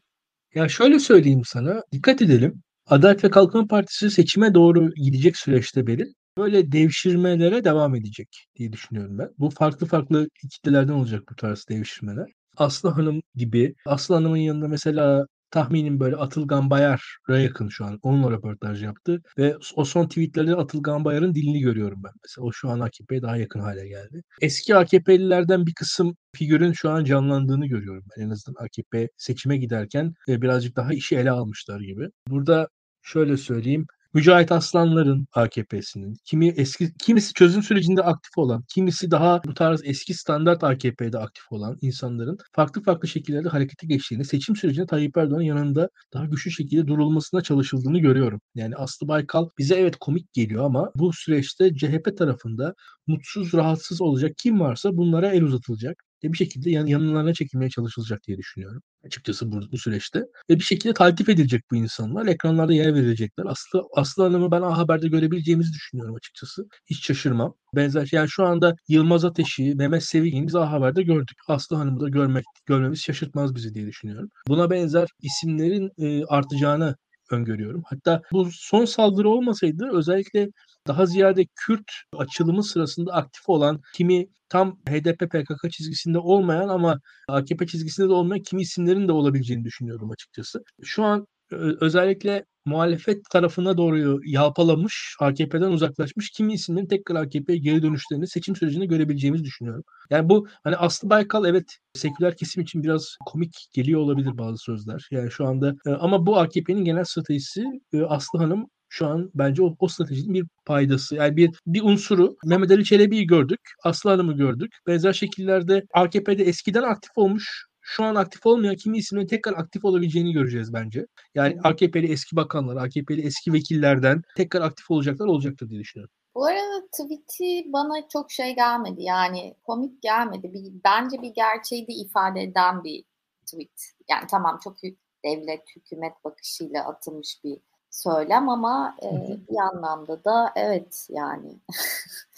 Ya şöyle söyleyeyim sana. Dikkat edelim. Adalet ve Kalkınma Partisi seçime doğru gidecek süreçte Beril böyle devşirmelere devam edecek diye düşünüyorum ben. Bu farklı farklı kitlelerden olacak bu tarz devşirmeler. Aslı Hanım gibi. Aslı Hanım'ın yanında mesela tahminim böyle Atılgan Bayar'a yakın şu an. Onunla röportaj yaptı ve o son tweetlerde Atılgan Bayar'ın dilini görüyorum ben. Mesela o şu an AKP'ye daha yakın hale geldi. Eski AKP'lilerden bir kısım figürün şu an canlandığını görüyorum ben. En azından AKP seçime giderken birazcık daha işi ele almışlar gibi. Burada şöyle söyleyeyim. Mücahit Aslanlar'ın AKP'sinin, kimi eski kimisi çözüm sürecinde aktif olan, kimisi daha bu tarz eski standart AKP'de aktif olan insanların farklı farklı şekillerde harekete geçtiğini, seçim sürecinde Tayyip Erdoğan'ın yanında daha güçlü şekilde durulmasına çalışıldığını görüyorum. Yani Aslı Baykal bize evet komik geliyor ama bu süreçte CHP tarafında mutsuz, rahatsız olacak kim varsa bunlara el uzatılacak ve bir şekilde yan, yanlarına çekilmeye çalışılacak diye düşünüyorum açıkçası bu, bu süreçte. Ve bir şekilde takip edilecek bu insanlar. Ekranlarda yer verilecekler. Aslı, Aslı Hanım'ı ben A Haber'de görebileceğimizi düşünüyorum açıkçası. Hiç şaşırmam. Benzer şey. Yani şu anda Yılmaz Ateş'i, Mehmet Sevigin'i biz A Haber'de gördük. Aslı Hanım'ı da görmek, görmemiz şaşırtmaz bizi diye düşünüyorum. Buna benzer isimlerin e, artacağını öngörüyorum. Hatta bu son saldırı olmasaydı özellikle daha ziyade Kürt açılımı sırasında aktif olan kimi tam HDP PKK çizgisinde olmayan ama AKP çizgisinde de olmayan kimi isimlerin de olabileceğini düşünüyorum açıkçası. Şu an özellikle muhalefet tarafına doğru yalpalamış, AKP'den uzaklaşmış kimi isimlerin tekrar AKP'ye geri dönüşlerini seçim sürecinde görebileceğimizi düşünüyorum. Yani bu hani Aslı Baykal evet seküler kesim için biraz komik geliyor olabilir bazı sözler. Yani şu anda ama bu AKP'nin genel stratejisi Aslı Hanım şu an bence o, o stratejinin bir paydası. Yani bir bir unsuru Mehmet Ali Çelebi'yi gördük. Aslı Hanım'ı gördük. Benzer şekillerde AKP'de eskiden aktif olmuş şu an aktif olmayan kimi isimlerin tekrar aktif olabileceğini göreceğiz bence. Yani AKP'li eski bakanlar, AKP'li eski vekillerden tekrar aktif olacaklar olacaktır diye düşünüyorum. Bu arada tweet'i bana çok şey gelmedi. Yani komik gelmedi. Bir, bence bir gerçeği de ifade eden bir tweet. Yani tamam çok devlet, hükümet bakışıyla atılmış bir söylem ama e, bir anlamda da evet yani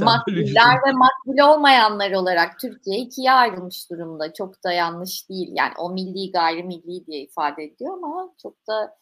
makbuller ve makbul olmayanlar olarak Türkiye ikiye ayrılmış durumda. Çok da yanlış değil. Yani o milli gayrimilli diye ifade ediyor ama çok da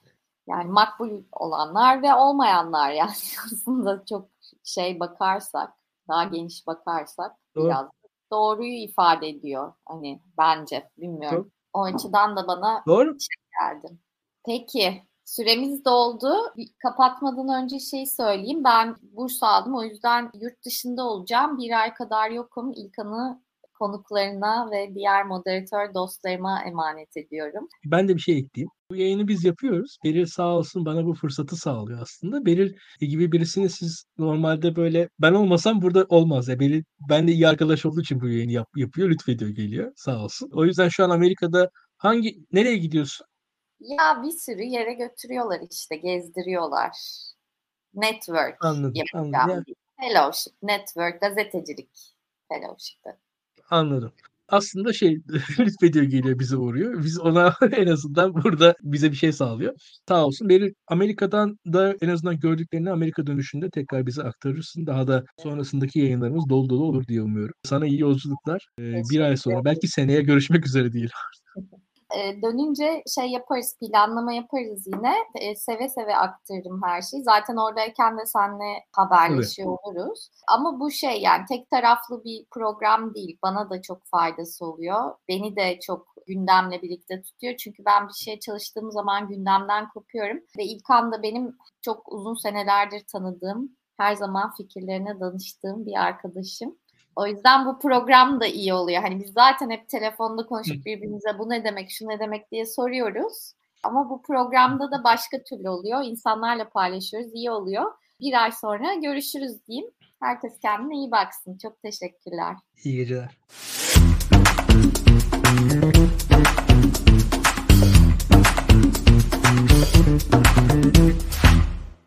yani makbul olanlar ve olmayanlar yani aslında çok şey bakarsak, daha geniş bakarsak Doğru. biraz doğruyu ifade ediyor. Hani bence bilmiyorum. Çok. O açıdan da bana Doğru. şey geldi. Peki Süremiz doldu. Kapatmadan önce şey söyleyeyim. Ben burs aldım. O yüzden yurt dışında olacağım. Bir ay kadar yokum. İlkan'ı konuklarına ve diğer moderatör dostlarıma emanet ediyorum. Ben de bir şey ekleyeyim. Bu yayını biz yapıyoruz. Beril sağ olsun bana bu fırsatı sağlıyor aslında. Beril gibi birisini siz normalde böyle ben olmasam burada olmaz. Ya Beril ben de iyi arkadaş olduğu için bu yayını yap, yapıyor. Lütfediyor geliyor sağ olsun. O yüzden şu an Amerika'da hangi nereye gidiyorsun? Ya bir sürü yere götürüyorlar işte gezdiriyorlar. Network anladım, yapacağım. Anladım. Fellowship, network, gazetecilik fellowship'ı. Anladım. Aslında şey lütfediyor geliyor bize uğruyor. Biz ona en azından burada bize bir şey sağlıyor. Sağ olsun. Beri Amerika'dan da en azından gördüklerini Amerika dönüşünde tekrar bize aktarırsın. Daha da sonrasındaki yayınlarımız dolu dolu olur diye umuyorum. Sana iyi yolculuklar. Ee, bir ay sonra belki seneye görüşmek üzere diyelim. e, dönünce şey yaparız, planlama yaparız yine. E, seve seve aktarırım her şeyi. Zaten oradayken de seninle haberleşiyor evet. oluruz. Ama bu şey yani tek taraflı bir program değil. Bana da çok faydası oluyor. Beni de çok gündemle birlikte tutuyor. Çünkü ben bir şey çalıştığım zaman gündemden kopuyorum. Ve İlkan da benim çok uzun senelerdir tanıdığım, her zaman fikirlerine danıştığım bir arkadaşım. O yüzden bu program da iyi oluyor. Hani biz zaten hep telefonda konuşup birbirimize bu ne demek, şu ne demek diye soruyoruz. Ama bu programda da başka türlü oluyor. İnsanlarla paylaşıyoruz, iyi oluyor. Bir ay sonra görüşürüz diyeyim. Herkes kendine iyi baksın. Çok teşekkürler. İyi geceler. Thank you.